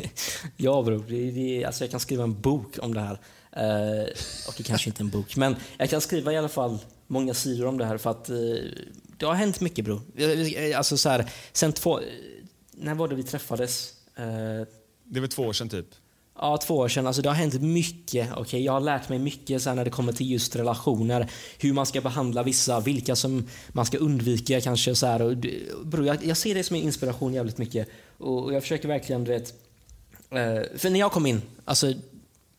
ja bror, det, det, alltså jag kan skriva en bok om det här. Eh, och det kanske inte är en bok, men jag kan skriva i alla fall många sidor om det här för att eh, det har hänt mycket bror. Eh, Alltså så här, sen två, när var det vi träffades? Eh, Det är väl två år sedan typ? Ja, två år sedan. Alltså, det har hänt mycket. Okay? Jag har lärt mig mycket så här, när det kommer till just relationer. Hur man ska behandla vissa, vilka som man ska undvika kanske. Så här. Och, bro, jag, jag ser det som en inspiration jävligt mycket. Och, och jag försöker verkligen, du vet... Eh, för när jag kom in, alltså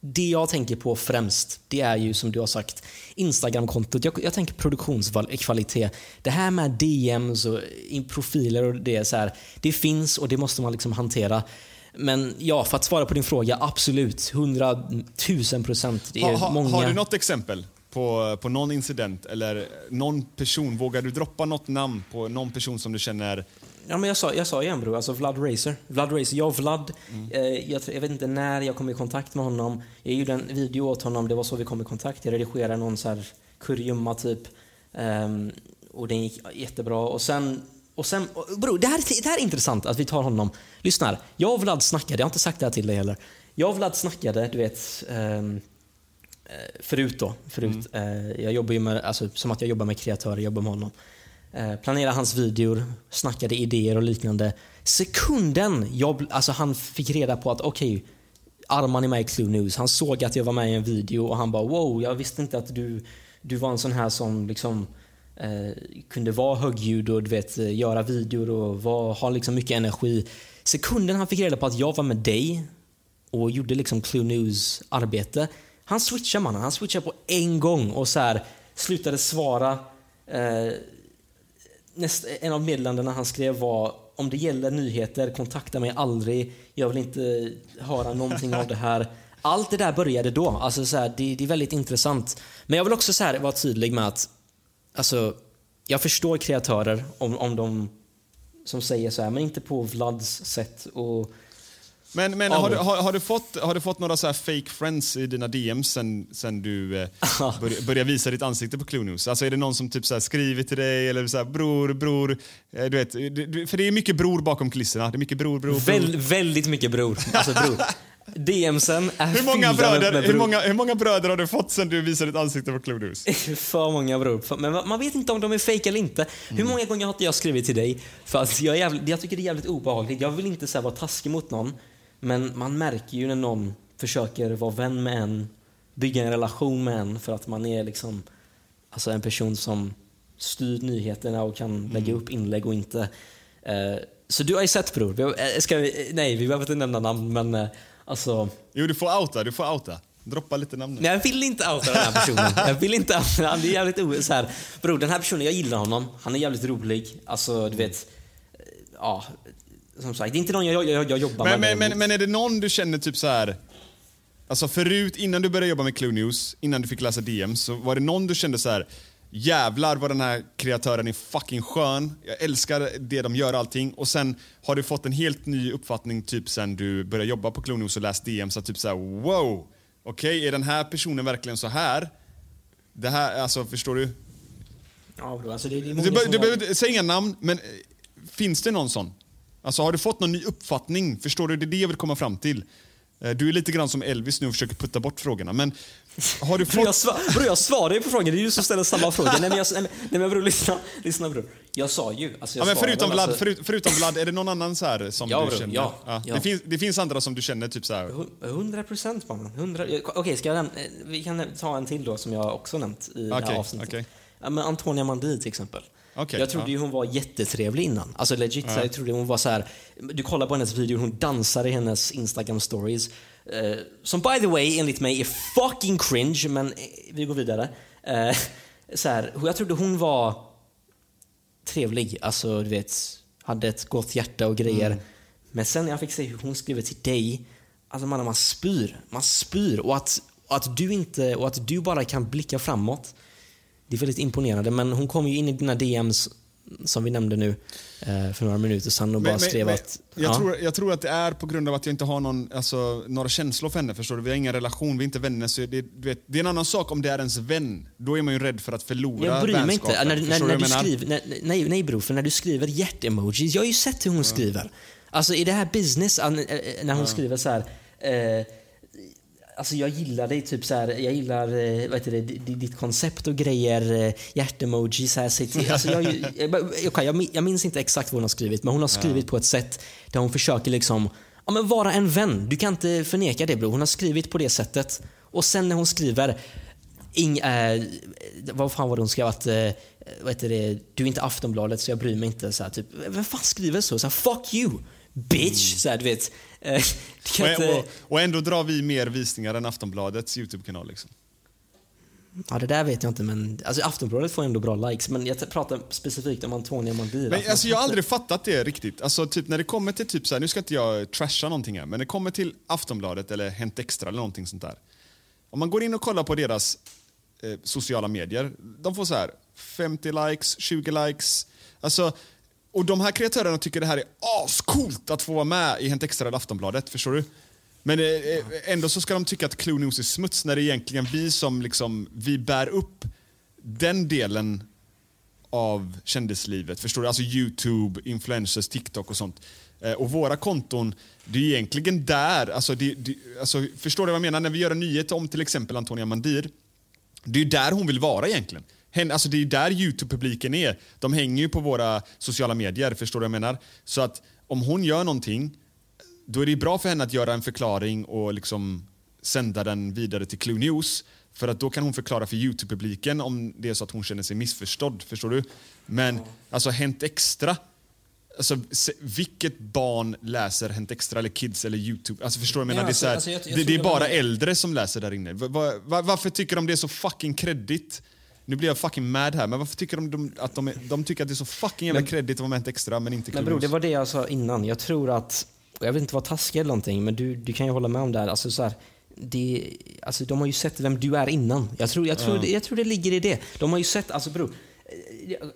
det jag tänker på främst, det är ju som du har sagt, Instagramkontot. Jag, jag tänker produktionskvalitet. Det här med DMs och profiler och det, så här, det finns och det måste man liksom hantera. Men ja, för att svara på din fråga, absolut. 100 000 procent. Det är Ha, ha, många... Har du något exempel på, på någon incident eller någon person? Vågar du droppa något namn på någon person som du känner Ja, men jag, sa, jag sa igen bror, alltså Vlad Racer. Vlad Racer. Jag och Vlad, Mm. eh, jag, jag vet inte när jag kom i kontakt med honom. Jag gjorde en video åt honom, det var så vi kom i kontakt. Jag redigerade någon så här kurragömma typ. Ehm, och den gick jättebra. Och sen, och sen bror, det här, är- det här är intressant att vi tar honom. Lyssna här. Jag och Vlad snackade, jag har inte sagt det här till dig heller. Jag och Vlad snackade, du vet. ehm, eh, förut då. Förut. Mm. Eh, jag jobbar ju med, alltså, som att jag jobbar med kreatörer, jobbar med honom. Eh, planerade hans videor, snackade idéer och liknande. Sekunden jag, alltså han fick reda på att okej, Arman är med i Clue News. Han såg att jag var med i en video och han bara wow, jag visste inte att du, du var en sån här som liksom Eh, kunde vara högljudd och du vet, göra videor och var, ha liksom mycket energi. Sekunden han fick reda på att jag var med dig och gjorde liksom Clue News arbete. Han switchade mannen, han switchade på en gång och så här slutade svara. Eh, näst, en av meddelandena han skrev var om det gäller nyheter, kontakta mig aldrig. Jag vill inte höra någonting av det här. Allt det där började då. Alltså så här, det, det, är väldigt intressant. Men jag vill också så här, vara tydlig med att alltså, jag förstår kreatörer om, om de som säger så här, men inte på Vlads sätt. Och, men, men har, du, har, har, du fått, har du fått några så fake friends i dina DMs sen, sen du eh, började börja visa ditt ansikte på Clue News? Alltså är det någon som typ så skriver till dig eller så här, bror, bror, eh, du vet, för det är mycket bror bakom kulisserna. Det är mycket bror, bror, bror. Väl, väldigt mycket bror. Alltså bror. DMsen är hur många bröder, med bror. hur, många, hur många bröder har du fått sen du visade ditt ansikte på Clue News? för många bror. Men man vet inte om de är fake eller inte. Mm. Hur många gånger har inte jag skrivit till dig? För att jag, är jävligt, jag tycker det är jävligt obehagligt. Jag vill inte så vara taskig mot någon. Men man märker ju när någon försöker vara vän med en, bygga en relation med en för att man är liksom alltså en person som styr nyheterna och kan mm. lägga upp inlägg och inte. Eh, så du har ju sett bror. Eh, ska vi, nej, vi behöver inte nämna namn men eh, alltså... Jo, du får outa. Du får outa. Droppa lite namn. Nej, jag vill inte outa den här personen. Jag vill inte outa. Det är jävligt. Så här, bror, den här personen, jag gillar honom. Han är jävligt rolig. Alltså, du vet... Ja, som sagt, det är inte någon jag, jag, jag jobbar men, med. Men, men, men, är det någon du känner typ så här... Alltså förut, innan du började jobba med Clue News, innan du fick läsa DMs, så var det någon du kände så här jävlar vad den här kreatören är fucking skön, jag älskar det de gör allting och sen har du fått en helt ny uppfattning typ sen du började jobba på News och läst DMs, att typ såhär wow, okej okay, är den här personen verkligen så här? Det här, alltså förstår du? Ja bro, alltså det, det är du, du behöver, säg inga namn, men eh, finns det någon sån? Alltså har du fått någon ny uppfattning? Förstår du? Det är det jag vill komma fram till. Eh, du är lite grann som Elvis nu och försöker putta bort frågorna. Men har du fått... jag, svar, bror, jag svarar ju på frågan. Det är du som ställer samma fråga. nej, men, jag, nej, men bror, lyssna, lyssna bror. Jag sa ju. Alltså, jag ja, men förutom Vlad, alltså... förut, förutom Vlad, är det någon annan så här som ja, du bro, känner? Ja, ja. Det, finns, det finns andra som du känner typ så här... 100 procent mannen. Okej, okay, ska jag nämna, vi kan ta en till då som jag också nämnt i okay, det här avsnittet. Okay. Ja, men Antonia Mandi till exempel. Okay, jag trodde ja. ju hon var jättetrevlig innan. Alltså legit, ja. jag trodde hon var så här. Du kollar på hennes video, hon dansar i hennes Instagram stories. Uh, som by the way, enligt mig, är fucking cringe, men eh, vi går vidare. Uh, så här, jag trodde hon var trevlig, alltså du vet, hade ett gott hjärta och grejer. Mm. Men sen när jag fick se hur hon skriver till dig, alltså man, man spyr. Man spyr. Och att, och att du inte, och att du bara kan blicka framåt det är väldigt imponerande. Men hon kom ju in i dina DMs som vi nämnde nu eh, för några minuter sedan och men, bara skrev men, att... Jag, ja. tror, jag tror att det är på grund av att jag inte har någon, alltså, några känslor för henne. Förstår du? Vi har ingen relation, vi är inte vänner. Så det, vet, det är en annan sak om det är ens vän. Då är man ju rädd för att förlora Jag bryr mig inte. När, när, när du skriver, när, nej, nej bror, för när du skriver hjärt-emojis, jag har ju sett hur hon ja. skriver. Alltså i det här business, när hon ja. skriver så här... Eh, Alltså jag gillar dig, typ så här, jag gillar eh, vad heter det, ditt koncept och grejer, eh, hjärtemoji. Så här, alltså jag, jag, jag, jag minns inte exakt vad hon har skrivit, men hon har skrivit ja. på ett sätt där hon försöker liksom, ja, men vara en vän. Du kan inte förneka det bror. Hon har skrivit på det sättet. Och sen när hon skriver, ing, äh, vad fan var det hon skrev? Att, äh, vad heter det, du är inte Aftonbladet så jag bryr mig inte. Så här, typ, vem fan skriver så? så här, Fuck you! Bitch! Mm. Så här, du vet. Eh, och, och, och, ändå drar vi mer visningar än Aftonbladets YouTube-kanal. Liksom. Ja, det där vet jag inte, men alltså, Aftonbladet får ändå bra likes. Men jag pratar specifikt om Antonia Mandir. Men, alltså, jag har aldrig fattat det riktigt. Alltså, typ, när det kommer till, typ, så här, nu ska inte jag trasha någonting här, men när det kommer till Aftonbladet eller Hänt Extra eller någonting sånt där. Om man går in och kollar på deras eh, sociala medier, de får så här 50 likes, 20 likes. Alltså, och de här kreatörerna tycker det här är ascoolt att få vara med i Hänt Extra eller Aftonbladet. Förstår du? Men eh, eh ändå så ska de tycka att Clue News är smuts när det är egentligen vi som liksom, vi bär upp den delen av kändislivet. Förstår du? Alltså Youtube, influencers, TikTok och sånt. Eh, och våra konton, det är egentligen där, alltså, det, det, alltså, förstår du vad jag menar? När vi gör en nyhet om till exempel Antonia Mandir, det är där hon vill vara egentligen. Alltså det är där Youtube-publiken är. De hänger ju på våra sociala medier, förstår du vad jag menar? Så att om hon gör någonting, då är det bra för henne att göra en förklaring och liksom sända den vidare till Clue News. För att då kan hon förklara för Youtube-publiken om det är så att hon känner sig missförstådd. Förstår du? Men alltså Hänt Extra, Alltså, vilket barn läser Hänt Extra eller Kids eller Youtube? Alltså förstår du? Jag menar, Ja, det, är så här, alltså, alltså, jag- jag det, det är det bara var- äldre som läser där inne. Va, va, va, varför tycker de det är så fucking kreddigt? Nu blir jag fucking mad här, men varför tycker de, de att de, är, de tycker att det är så fucking jävla kreddigt att vara med Extra men inte Men bror, det var det jag sa innan. Jag tror att, jag vill inte vara taskig eller någonting, men du, du kan ju hålla med om det här. Alltså, så här det, alltså, de har ju sett vem du är innan. Jag tror, jag, tror, det, jag tror det ligger i det. De har ju sett, alltså bror, eh,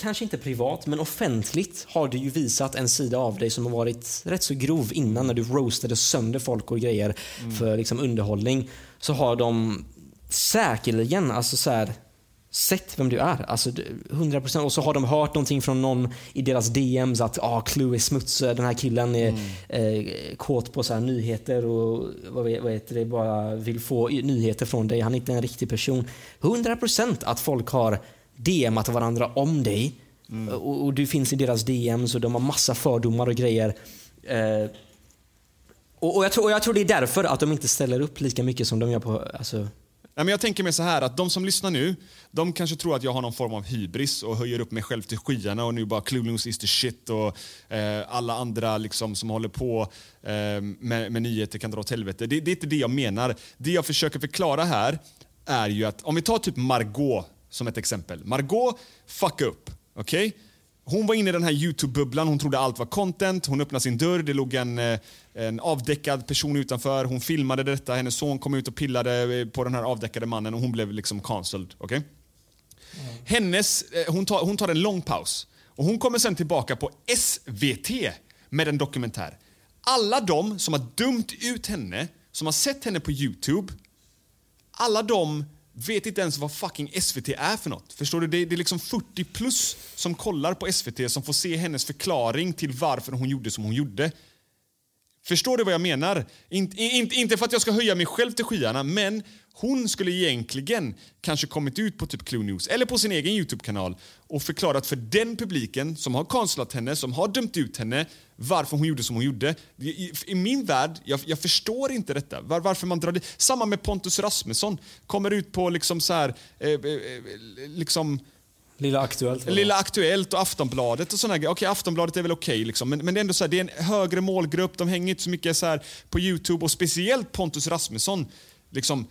kanske inte privat, men offentligt har du ju visat en sida av dig som har varit rätt så grov innan när du roastade sönder folk och grejer för liksom underhållning. Så har de säkerligen, alltså så här, sett vem du är. Alltså det- 100% Och så har de hört någonting från någon i deras DMs att ah, Clue är smutsig, den här killen är eh, kåt på så här nyheter och vad, vet- vad heter det, bara vill få nyheter från dig. Han är inte en riktig person. 100% att folk har DMat varandra om dig och, och du finns i deras DMs och de har massa fördomar och grejer. Eh, och, och, jag tror, och jag tror det är därför att de inte ställer upp lika mycket som de gör på... Alltså, Nej, men jag tänker mig så här att de som lyssnar nu, de kanske tror att jag har någon form av hybris och höjer upp mig själv till skyarna och nu bara Clueless is the shit och eh, alla andra liksom som håller på eh, med, med nyheter kan dra åt helvete. Det, det är inte det jag menar. Det jag försöker förklara här är ju att om vi tar typ Margot som ett exempel. Margot fuck upp, okej? Hon var inne i den här Youtube-bubblan, hon trodde allt var content. Hon öppnade sin dörr, det låg en, eh, en avdäckad person utanför. Hon filmade detta, hennes son kom ut och pillade eh, på den här avdäckade mannen och hon blev liksom cancelled. Okay? Hennes, eh, hon, tar, hon tar en lång paus och hon kommer sen tillbaka på SVT med en dokumentär. Alla de som har dömt ut henne, som har sett henne på Youtube, alla de vet inte ens vad fucking SVT är för något. Förstår du? Det är, det är liksom 40 plus som kollar på SVT som får se hennes förklaring till varför hon gjorde som hon gjorde. Förstår du vad jag menar? In, in, inte för att jag ska höja mig själv till skyarna, men hon skulle egentligen kanske kommit ut på typ Clue News eller på sin egen Youtube-kanal och förklarat för den publiken som har konstlat henne, som har dömt ut henne, varför hon gjorde som hon gjorde. I, i, min värld, jag, jag förstår inte detta. Var, varför man drar det. Samma med Pontus Rasmusson. Kommer ut på liksom så här, eh, eh, liksom lilla Aktuellt. Lilla Aktuellt och Aftonbladet och sådana grejer. Okej, Aftonbladet är väl okej, liksom. men, men det är ändå så här, det är en högre målgrupp, de hänger inte så mycket så här på Youtube och speciellt Pontus Rasmusson. Liksom,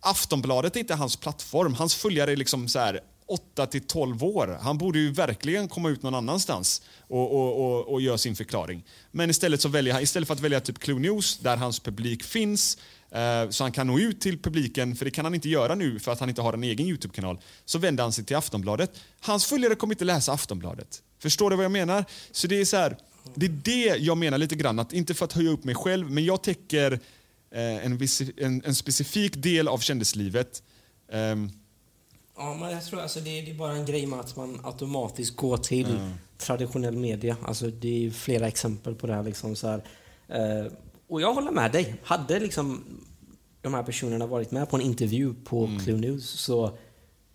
Aftonbladet är inte hans plattform. Hans följare är liksom så här 8 till 12 år. Han borde ju verkligen komma ut någon annanstans och, och, och, och göra sin förklaring. Men istället, så väljer han, istället för att välja typ Clue News, där hans publik finns, eh, så han kan nå ut till publiken, för det kan han inte göra nu för att han inte har en egen Youtube-kanal, så vänder han sig till Aftonbladet. Hans följare kommer inte läsa Aftonbladet. Förstår du vad jag menar? Så det är så här, det är det jag menar lite grann, att inte för att höja upp mig själv, men jag täcker en, viss, en, en specifik del av kändislivet. Ehm, Ja, men jag tror alltså det, det är bara en grej med att man automatiskt går till traditionell media. Alltså det är flera exempel på det här. Liksom, så här. Eh, och jag håller med dig. Hade liksom de här personerna varit med på en intervju på Clue News så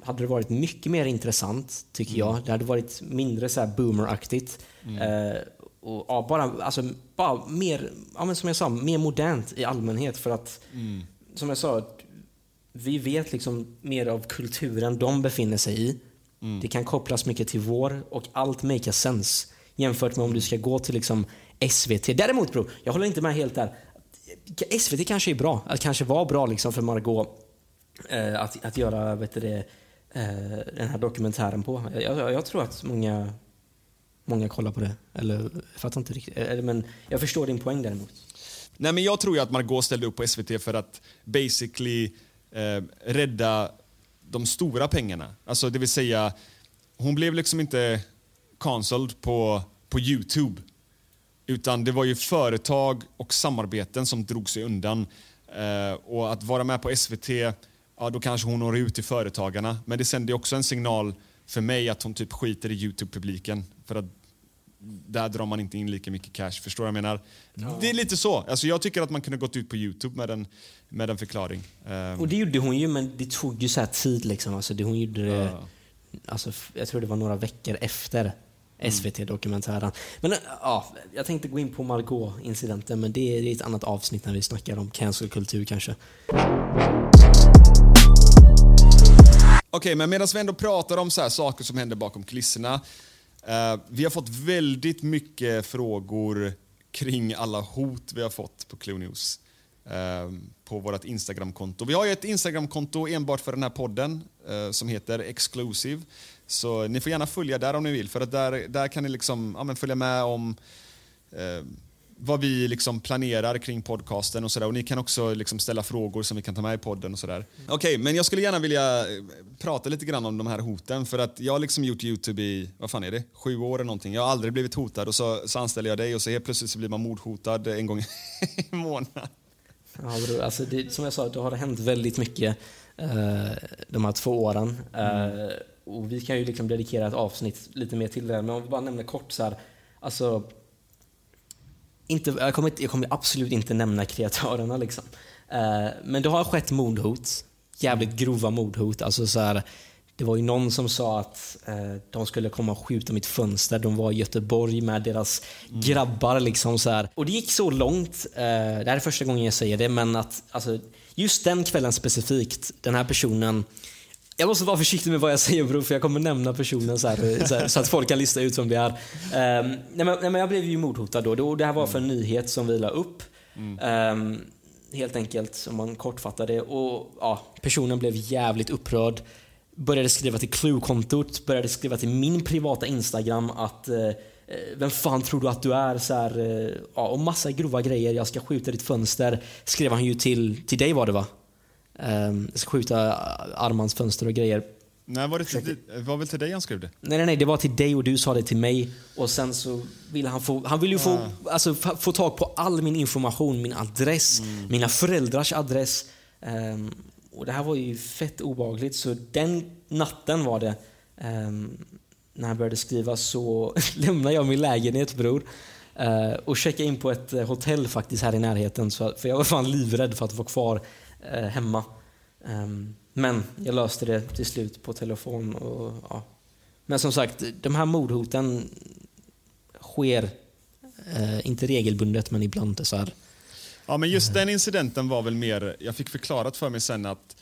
hade det varit mycket mer intressant, tycker jag. Det hade varit mindre så här boomeraktigt. Eh, och ja, bara, alltså, bara mer, ja, men som jag sa, mer modernt i allmänhet. För att, som jag sa, vi vet liksom mer av kulturen de befinner sig i. Det kan kopplas mycket till vår och allt makes sense jämfört med om du ska gå till liksom SVT. Däremot bror, jag håller inte med helt där. SVT kanske är bra, att kanske var bra liksom för Margot eh, att, att göra vet du det, eh, den här dokumentären på. Jag, jag, jag tror att många, många kollar på det. Eller jag fattar inte riktigt. Eller, men jag förstår din poäng däremot. Nej, men jag tror ju att Margot ställde upp på SVT för att basically eh, rädda de stora pengarna. Alltså det vill säga, hon blev liksom inte cancelled på, på Youtube. Utan det var ju företag och samarbeten som drog sig undan. Eh, och att vara med på SVT, ja då kanske hon når ut till företagarna. Men det sände också en signal för mig att hon typ skiter i Youtube-publiken. För att där drar man inte in lika mycket cash. Förstår jag menar? Det är lite så. Alltså jag tycker att man kunde gått ut på Youtube med en, med en förklaring. Ehm, Och det gjorde hon ju, men det tog ju så här tid. Liksom. Alltså, det, hon gjorde det, alltså, f- jag tror det var några veckor efter SVT-dokumentären. Men äh, ja, jag tänkte gå in på Margot-incidenten, men det är, det är ett annat avsnitt när vi snackar om cancelkultur kanske. Okej, men medan vi ändå pratar om så här saker som händer bakom kulisserna. Eh, vi har fått väldigt mycket frågor kring alla hot vi har fått på Clue News. eh, på vårt Instagramkonto. Vi har ju ett Instagramkonto enbart för den här podden eh, som heter Exclusive. Så ni får gärna följa där om ni vill för att där, där kan ni liksom, ja, men följa med om eh, vad vi liksom planerar kring podcasten och sådär. Och ni kan också liksom ställa frågor som vi kan ta med i podden och sådär. Okej, men jag skulle gärna vilja eh, prata lite grann om de här hoten för att jag har liksom gjort Youtube i, vad fan är det, sju år eller någonting. Jag har aldrig blivit hotad och så, så anställer jag dig och så helt plötsligt så blir man mordhotad en gång i månaden. Ja, bror, alltså det, som jag sa, det har hänt väldigt mycket eh, de här två åren. Eh, och vi kan ju liksom dedikera ett avsnitt lite mer till det. Men om vi bara nämner kort så här, alltså inte, jag, kommer, jag kommer absolut inte nämna kreatörerna. Liksom. Eh, men det har skett mordhot. Jävligt grova mordhot. Alltså så här, det var ju någon som sa att eh, de skulle komma och skjuta mitt fönster. De var i Göteborg med deras grabbar. Liksom så här. Och det gick så långt. Eh, det här är första gången jag säger det, men att alltså, just den kvällen specifikt, den här personen jag måste vara försiktig med vad jag säger bror, för jag kommer nämna personen så, här, så, här, så att folk kan lista ut vem det är. Ehm, nej, men, nej, men jag blev ju mordhotad då. Det här var för en nyhet som vi la upp. Ehm, helt enkelt, om man kortfattar det. Och, ja, personen blev jävligt upprörd. Började skriva till Clue-kontot, började skriva till min privata Instagram att eh, eh, vem fan tror du att du är? Så här, eh, ja, och massa grova grejer. Jag ska skjuta ditt fönster. Skrev han ju till, till dig var det va? Um, skjuta Armans fönster och grejer. Nej, var det, till, var väl till dig han skrev det? Nej, nej, nej, det var till dig och du sa det till mig. Och sen så ville han få, han ville ju få, alltså, fa- få tag på all min information, min adress, mina föräldrars adress. Ehm, och det här var ju fett obehagligt. Så den natten var det, ehm, när han började skriva så lämnade jag min lägenhet bror. eh, och checkade in på ett eh, hotell faktiskt här i närheten. Så, för jag var fan livrädd för att vara kvar eh, hemma. Ehm, men jag löste det till slut på telefon. Och, ja. Men som sagt, de här mordhoten sker eh, inte regelbundet, men ibland så här. Ja, men just den incidenten var väl mer, jag fick förklarat för mig sen att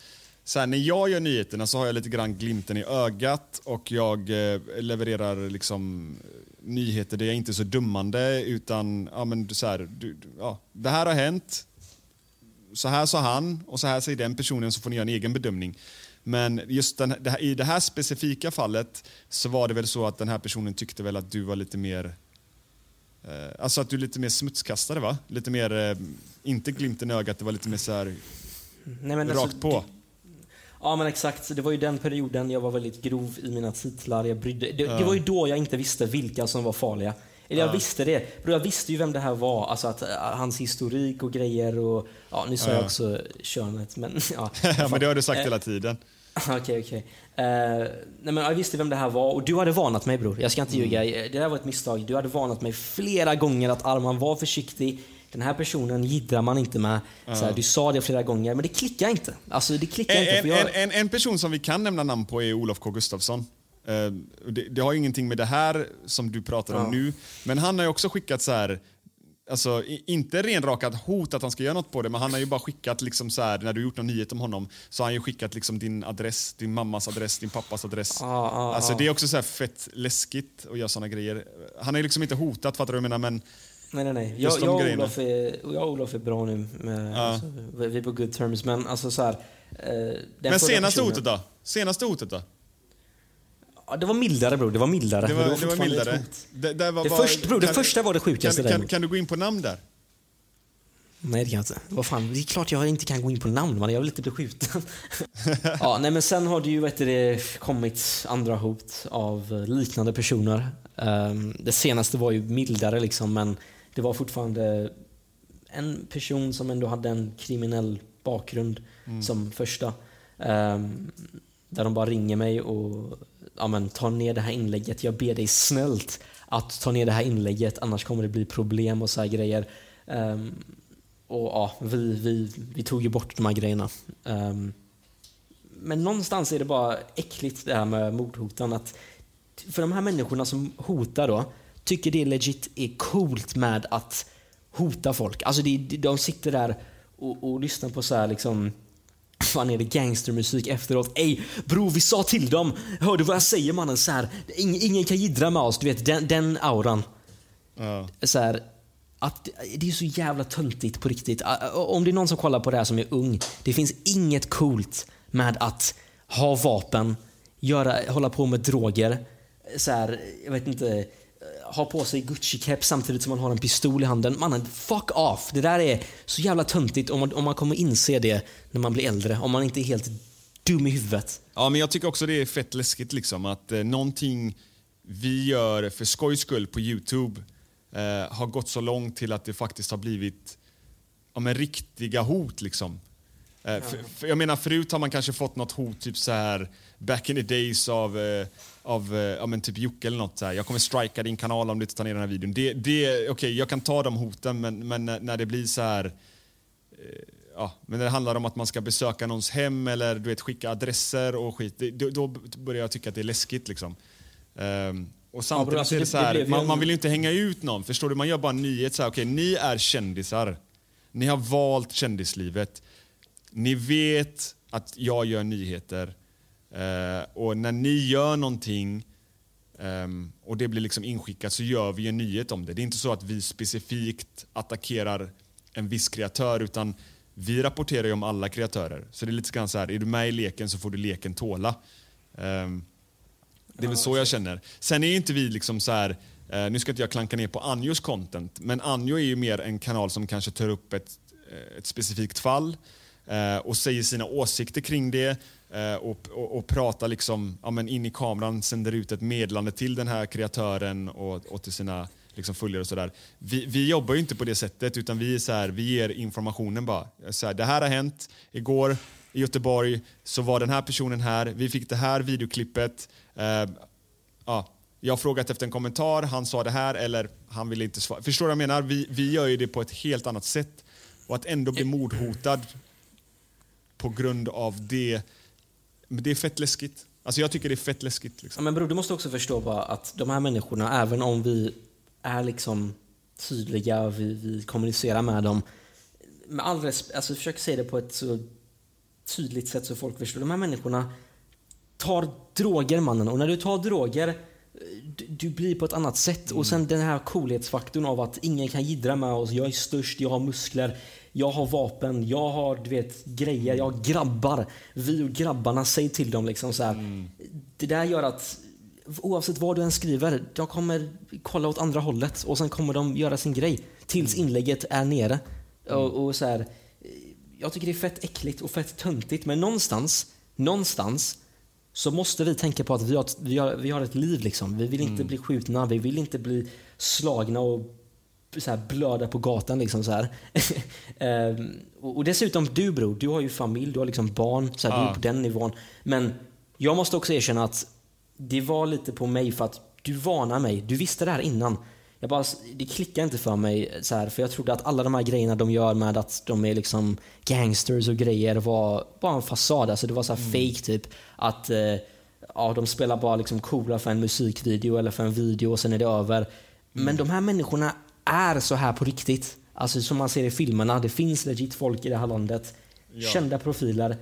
så här, när jag gör nyheterna så har jag lite grann glimten i ögat och jag eh, levererar liksom eh, nyheter där jag inte är så dummande utan ja, men så här, du, du- ja, det här har hänt, så här sa han och så här säger den personen så får ni göra en egen bedömning. Men just den, det här, i det här specifika fallet så var det väl så att den här personen tyckte väl att du var lite mer Eh, alltså att du är lite mer smutskastare va? Lite mer, eh, inte glimten i ögat, det var lite mer så här Nej, men rakt alltså, på. Ja men exakt, det var ju den perioden jag var väldigt grov i mina titlar. Jag brydde, det, det var ju då jag inte visste vilka som var farliga. Eller jag visste det. Bro, jag visste ju vem det här var. Alltså att, äh, hans historik och grejer och... Ja, nu sa jag också könet men... Ja, men det har du sagt Eh, hela tiden. Okej, okej. Eh, nej, men jag visste vem det här var och du hade varnat mig bror. Jag ska inte ljuga. Det där var ett misstag. Du hade varnat mig flera gånger att Arman var försiktig. Den här personen jiddrar man inte med. Så här, du sa det flera gånger, men det klickar inte. Alltså det klickar inte. En, För jag... en, en, en person som vi kan nämna namn på är Olof K Gustafsson. Eh, det, det har ingenting med det här som du pratar om Ja. nu, men han har ju också skickat så här Alltså, inte renrakat hot att han ska göra något på det, men han har ju bara skickat, liksom så här, när du gjort någon nyhet om honom, så har han ju skickat liksom din adress, din mammas adress, din pappas adress. Ja, ja, alltså. Det är också så här fett läskigt att göra såna grejer. Han har ju liksom inte hotat, fattar du vad jag menar? Men Nej, nej, nej. Jag, jag, och. Olof är, jag och Olof är bra nu. Med, alltså, vi är på good terms. Men alltså så här, eh, Men senaste personen- hotet då? Senaste hotet då? Ja, det var mildare bror. Det var mildare. Det var, det var fortfarande ett mildare. Det, där var, Det var- först- bror, det första var det sjukaste kan, kan, kan du gå in på namn där? Nej, det kan jag inte. Vad fan, det är klart jag inte kan gå in på namn, man. Jag vill inte bli skjuten. ja, nej, men sen har det ju vet du, det, kommit andra hot av liknande personer. Ehm, det senaste var ju mildare, liksom, men det var fortfarande en person som ändå hade en kriminell bakgrund som första. Ehm, där de bara ringer mig och ja, men, ta ner det här inlägget. Jag ber dig snällt att ta ner det här inlägget, annars kommer det bli problem och så här grejer. Um, och ja, vi, vi, vi tog ju bort de här grejerna. Um, men någonstans är det bara äckligt det här med mordhoten. Att för de här människorna som hotar då, tycker det legit är coolt med att hota folk. Alltså det, de sitter där och, och lyssnar på så här liksom fan är det gangstermusik efteråt. Ey bror vi sa till dem. Hör du vad jag säger mannen? Så här, ingen, ingen kan jiddra med oss. Du vet den, den auran. Ja. Så här, att, det är så jävla töntigt på riktigt. Om det är någon som kollar på det här som är ung. Det finns inget coolt med att ha vapen, göra, hålla på med droger. Så här, jag vet inte, ha på sig Gucci-keps samtidigt som man har en pistol i handen. Mannen, fuck off! Det där är så jävla töntigt om man, om man kommer inse det när man blir äldre. Om man inte är helt dum i huvudet. Ja, men jag tycker också det är fett läskigt liksom att eh, någonting vi gör för skojs skull på Youtube eh, har gått så långt till att det faktiskt har blivit ja, men, riktiga hot. Liksom. Eh, för, för, jag menar, förut har man kanske fått något hot, typ så här back in the days av, eh, av eh, ja, men typ Jocke eller något. Så här. Jag kommer strika din kanal om du inte tar ner den här videon. Det, det, Okej, jag kan ta de hoten, men, men när, det blir så här ja, men när det handlar om att man ska besöka någons hem eller du vet, skicka adresser och skit, det, då, då börjar jag tycka att det är läskigt. Liksom. Ehm, och samtidigt alltså, så är det så här, man, man vill ju inte hänga ut någon. Förstår du? Man gör bara en nyhet så här, okej, ni är kändisar. Ni har valt kändislivet. Ni vet att jag gör nyheter. Eh, och när ni gör någonting ehm, och det blir liksom inskickat så gör vi en nyhet om det. Det är inte så att vi specifikt attackerar en viss kreatör utan vi rapporterar ju om alla kreatörer. Så det är lite grann så här, är du med i leken så får du leken tåla. Ehm, det är väl så jag känner. Sen är ju inte vi liksom så här, eh, nu ska inte jag klanka ner på Anjos content, men Anjo är ju mer en kanal som kanske tar upp ett, eh, ett specifikt fall och säger sina åsikter kring det Eh, och, och, och pratar liksom, ja, men in i kameran, sänder ut ett meddelande till den här kreatören och, och till sina liksom, följare och sådär. Vi, vi jobbar ju inte på det sättet utan vi, är så här, vi ger informationen bara. Så här, det här har hänt igår i Göteborg så var den här personen här, vi fick det här videoklippet. Eh, ja, jag har frågat efter en kommentar, han sa det här eller han ville inte svara. Förstår du vad jag menar? Vi, vi gör ju det på ett helt annat sätt. Och att ändå bli mordhotad på grund av det, det är fett läskigt. Alltså jag tycker det är fett läskigt. Ja, Liksom. men bror, du måste också förstå bara att de här människorna, även om vi är liksom tydliga och vi, vi kommunicerar med dem, med all respekt, alltså försök säga det på ett så tydligt sätt så folk förstår. De här människorna tar droger mannen och när du tar droger du, du blir på ett annat sätt och sen den här coolhetsfaktorn av att ingen kan jiddra med oss. Jag är störst, jag har muskler, jag har vapen, jag har du vet grejer, jag har grabbar. Vi och grabbarna, säg till dem liksom så här. Det där gör att oavsett vad du än skriver, de kommer kolla åt andra hållet och sen kommer de göra sin grej tills inlägget är nere. Och, och så här, jag tycker det är fett äckligt och fett töntigt men någonstans, någonstans så måste vi tänka på att vi har vi har, vi har ett liv. Liksom. Vi vill inte bli skjutna, vi vill inte bli slagna och så här blöda på gatan. Liksom, så här. Ehm, och, dessutom du bror, du har ju familj, du har liksom barn, så här, du är på den nivån. Men jag måste också erkänna att det var lite på mig för att du varnar mig. Du visste det här innan. Jag bara, det klickade inte för mig, så här, för jag trodde att alla de här grejerna de gör med att de är liksom gangsters och grejer var bara en fasad. Alltså det var så här fake typ. Att eh, ja, de spelar bara liksom coola för en musikvideo eller för en video och sen är det över. Men de här människorna är så här på riktigt. Alltså som man ser i filmerna. Det finns legit folk i det här landet. Kända profiler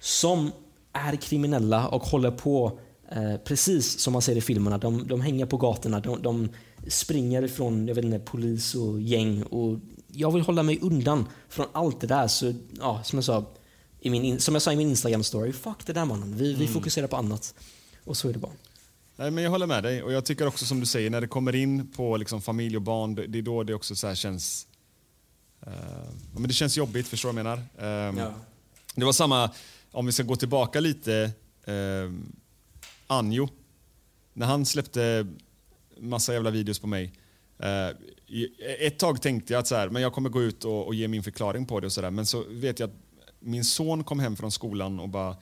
som är kriminella och håller på eh, precis som man ser i filmerna. De, de hänger på gatorna, de, de springer ifrån jag vet inte, polis och gäng. Och jag vill hålla mig undan från allt det där. Så, ja, som, jag sa, i min, in- som jag sa i min Instagram-story, fuck det där mannen. Vi, vi fokuserar på annat. Och så är det bara. Nej, men jag håller med dig. Och jag tycker också som du säger, när det kommer in på liksom familj och barn, det är då det också så här känns... ja, men det känns jobbigt, förstår du vad jag menar? Ehm, Ja. Det var samma, om vi ska gå tillbaka lite, eh, Anjo. När han släppte massa jävla videos på mig. I- ett tag tänkte jag att så här, men jag kommer gå ut och, och ge min förklaring på det och sådär. Men så vet jag att min son kom hem från skolan och bara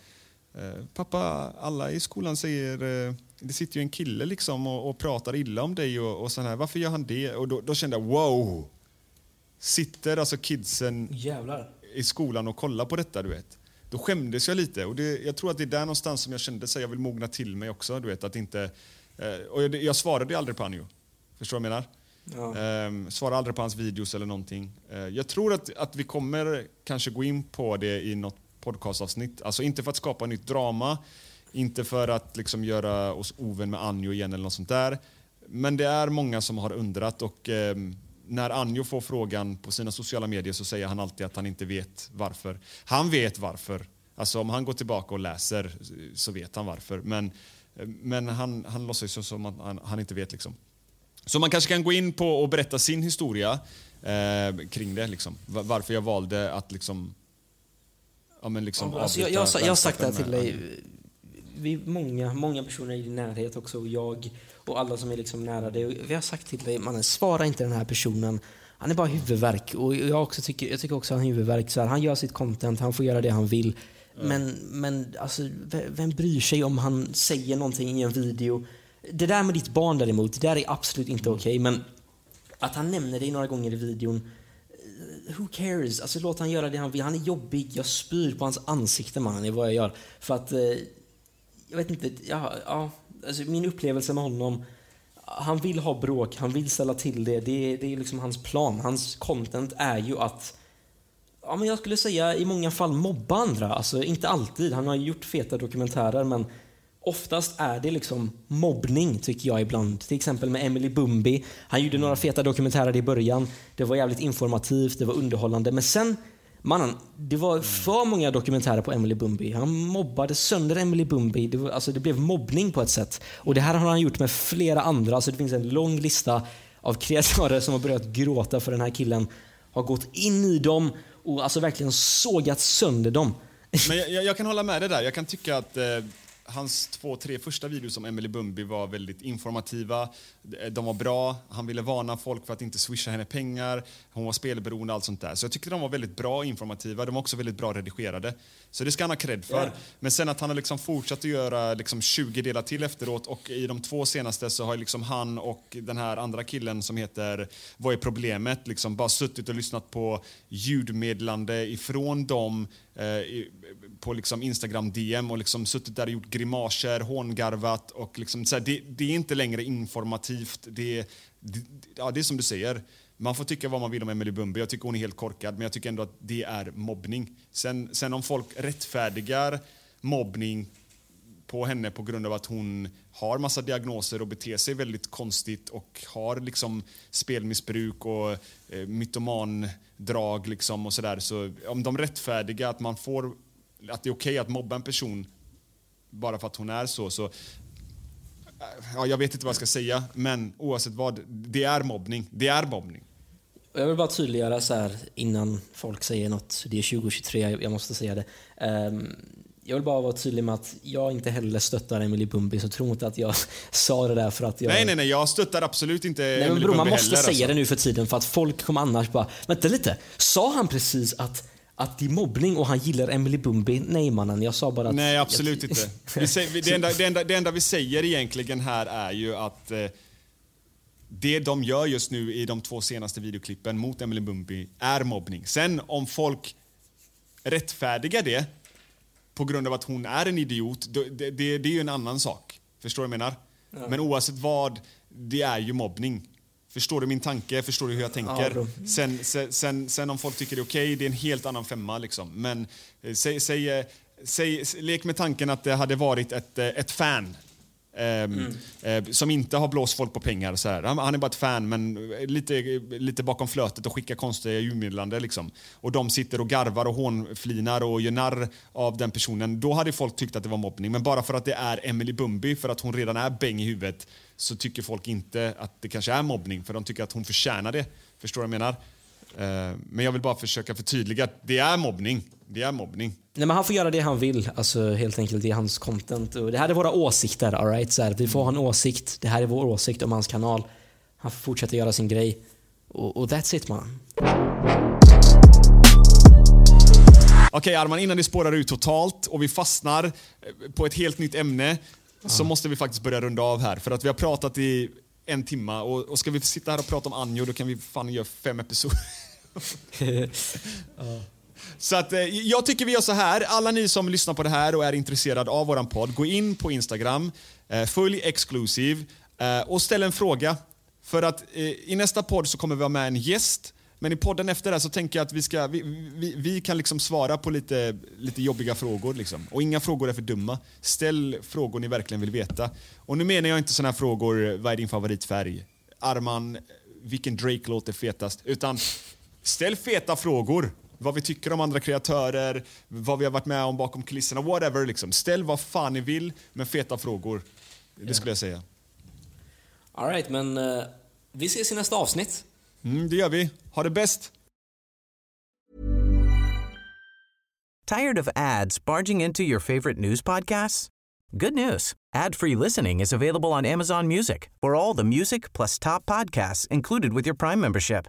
eh, Pappa, alla i skolan säger det sitter ju en kille liksom och, och pratar illa om dig och, och sån här. Varför gör han det? Och då, då kände jag wow! Sitter alltså kidsen Jävlar. i skolan och kolla på detta, du vet. Då skämdes jag lite. Och det, jag tror att det är där någonstans som jag kände att jag vill mogna till mig också. Du vet, att inte, eh, och jag, jag svarade aldrig på Anjo. Förstår du vad jag menar? Ehm, svarade aldrig på hans videos eller någonting. Eh, jag tror att, att vi kommer kanske gå in på det i något podcastavsnitt. Alltså inte för att skapa nytt drama, inte för att liksom göra oss ovän med Anjo igen eller något sånt där. Men det är många som har undrat och eh, när Anjo får frågan på sina sociala medier så säger han alltid att han inte vet varför. Han vet varför. Alltså om han går tillbaka och läser så vet han varför. Men, men han, han låtsas ju som att han, han inte vet. Liksom. Så man kanske kan gå in på och berätta sin historia eh, kring det. Liksom. Varför jag valde att liksom, ja, men liksom alltså, jag, jag, jag har sagt det här till dig. Vi många, många personer i din närhet också. Och jag och alla som är liksom nära dig. Vi har sagt till dig, mannen, svara inte den här personen. Han är bara huvudvärk. Och jag, också tycker, jag tycker också att han är huvudvärk. Så här, han gör sitt content, han får göra det han vill. Mm. Men, men alltså, vem bryr sig om han säger någonting i en video? Det där med ditt barn däremot, det där är absolut inte mm. okej. Okay, men att han nämner dig några gånger i videon, eh, who cares? Alltså låt han göra det han vill. Han är jobbig, jag spyr på hans ansikte mannen, är vad jag gör. För att, eh, jag vet inte, ja, ja, alltså min upplevelse med honom, han vill ha bråk, han vill ställa till det. Det, det är liksom hans plan. Hans content är ju att ja, men jag skulle säga i många fall mobba andra. Alltså inte alltid. Han har gjort feta dokumentärer men oftast är det liksom mobbning tycker jag ibland. Till exempel med Emily Bumbi. Han gjorde några feta dokumentärer i början. Det var jävligt informativt, det var underhållande. Men sen Mannen, det var för många dokumentärer på Emily Bumbi. Han mobbade sönder Emily Bumbi. Det, var, alltså det blev mobbning på ett sätt. Och Det här har han gjort med flera andra. Alltså det finns en lång lista av kreatörer som har börjat gråta för den här killen. Har gått in i dem och alltså verkligen sågat sönder dem. Men jag, jag kan hålla med dig där. Jag kan tycka att eh, hans två, tre första videos om Emily Bumbi var väldigt informativa. De var bra. Han ville varna folk för att inte swisha henne pengar. Hon var spelberoende och allt sånt där. Så jag tyckte de var väldigt bra och informativa. De var också väldigt bra redigerade. Så det ska han ha cred för. Yeah. Men sen att han har liksom fortsatt att göra liksom 20 delar till efteråt och i de två senaste så har liksom han och den här andra killen som heter Vad är problemet? Liksom bara suttit och lyssnat på ljudmedlande ifrån dem eh, på liksom Instagram DM och liksom suttit där och gjort grimaser, hångarvat och liksom så här, det, det, är inte längre informativt. Det, det, ja, det är som du säger. Man får tycka vad man vill om Emily Bumbi. Jag tycker hon är helt korkad, men jag tycker ändå att det är mobbning. Sen, sen om folk rättfärdigar mobbning på henne på grund av att hon har massa diagnoser och beter sig väldigt konstigt och har liksom spelmissbruk och eh, mytomandrag liksom och sådär. Så om de rättfärdigar att man får att det är okej okay att mobba en person bara för att hon är så, så eh, ja, jag vet inte vad jag ska säga, men oavsett vad, det är mobbning. Det är mobbning. Jag vill bara tydliggöra så här innan folk säger något, det är 2023, jag måste säga det. Um, jag vill bara vara tydlig med att jag inte heller stöttar Emily Bumbi, så tro inte att jag sa det där för att jag... Nej, nej, nej, jag stöttar absolut inte nej, Emily bro, Man måste heller, säga alltså. det nu för tiden för att folk kommer annars bara, vänta lite, sa han precis att att det är mobbning och han gillar Emily Bumbi. Nej mannen, jag sa bara att... Nej, absolut jag... inte. Vi säger, det, enda, det, enda, det enda vi säger egentligen här är ju att eh, det de gör just nu i de två senaste videoklippen mot Emily Bumbi är mobbning. Sen om folk rättfärdigar det på grund av att hon är en idiot, det, det, det är ju en annan sak. Förstår du vad jag menar? Ja. Men oavsett vad, det är ju mobbning. Förstår du min tanke? Förstår du hur jag tänker? Ja, sen, sen, sen, om folk tycker det är okej, okay, det är en helt annan femma. Liksom. Men eh, säg, säg, eh, säg, lek med tanken att det hade varit ett, eh, ett fan Mm. Eh, som inte har blåst folk på pengar. Så här. Han, han, är bara ett fan, men lite, lite bakom flötet och skickar konstiga ljudmeddelanden. Liksom. Och de sitter och garvar och hånflinar och gör narr av den personen. Då hade folk tyckt att det var mobbning. Men bara för att det är Emily Bumbi, för att hon redan är bäng i huvudet, så tycker folk inte att det kanske är mobbning, för de tycker att hon förtjänar det. Förstår du vad jag menar? Eh, men jag vill bara försöka förtydliga att det är mobbning. Det är mobbning. Nej, men han får göra det han vill, alltså helt enkelt i hans content. Och det här är våra åsikter, all right? Så här, vi får ha en åsikt. Det här är vår åsikt om hans kanal. Han får fortsätta göra sin grej. Och, och that's it man. Okej okay, Arman, innan det spårar ut totalt och vi fastnar eh, på ett helt nytt ämne ja. så måste vi faktiskt börja runda av här. För att vi har pratat i en timme och, och ska vi sitta här och prata om Anjo då kan vi fan göra fem episoder. ja. Så att, eh, jag tycker vi gör så här. Alla ni som lyssnar på det här och är intresserade av våran podd, gå in på Instagram, eh, följ Exclusive eh, och ställ en fråga. För att i nästa podd så kommer vi ha med en gäst Men i podden efter det här så tänker jag att vi, ska, vi, vi, vi kan liksom svara på lite, lite jobbiga frågor. Liksom. Och inga frågor är för dumma. Ställ frågor ni verkligen vill veta. Och nu menar jag inte såna här frågor, vad är din favoritfärg? Arman, vilken Drake låter fetast? Utan ställ feta frågor. Vad vi tycker om andra kreatörer, vad vi har varit med om bakom kulisserna, whatever. Liksom. Ställ vad fan ni vill, men feta frågor. Det skulle jag säga. Alright, men eh, vi ses i nästa avsnitt. Mm, det gör vi. Ha det bäst! Tired of ads barging into your favorite news podcasts? Good news. Ad-free listening is available on Amazon Music for all the music plus top podcasts included with your Prime membership.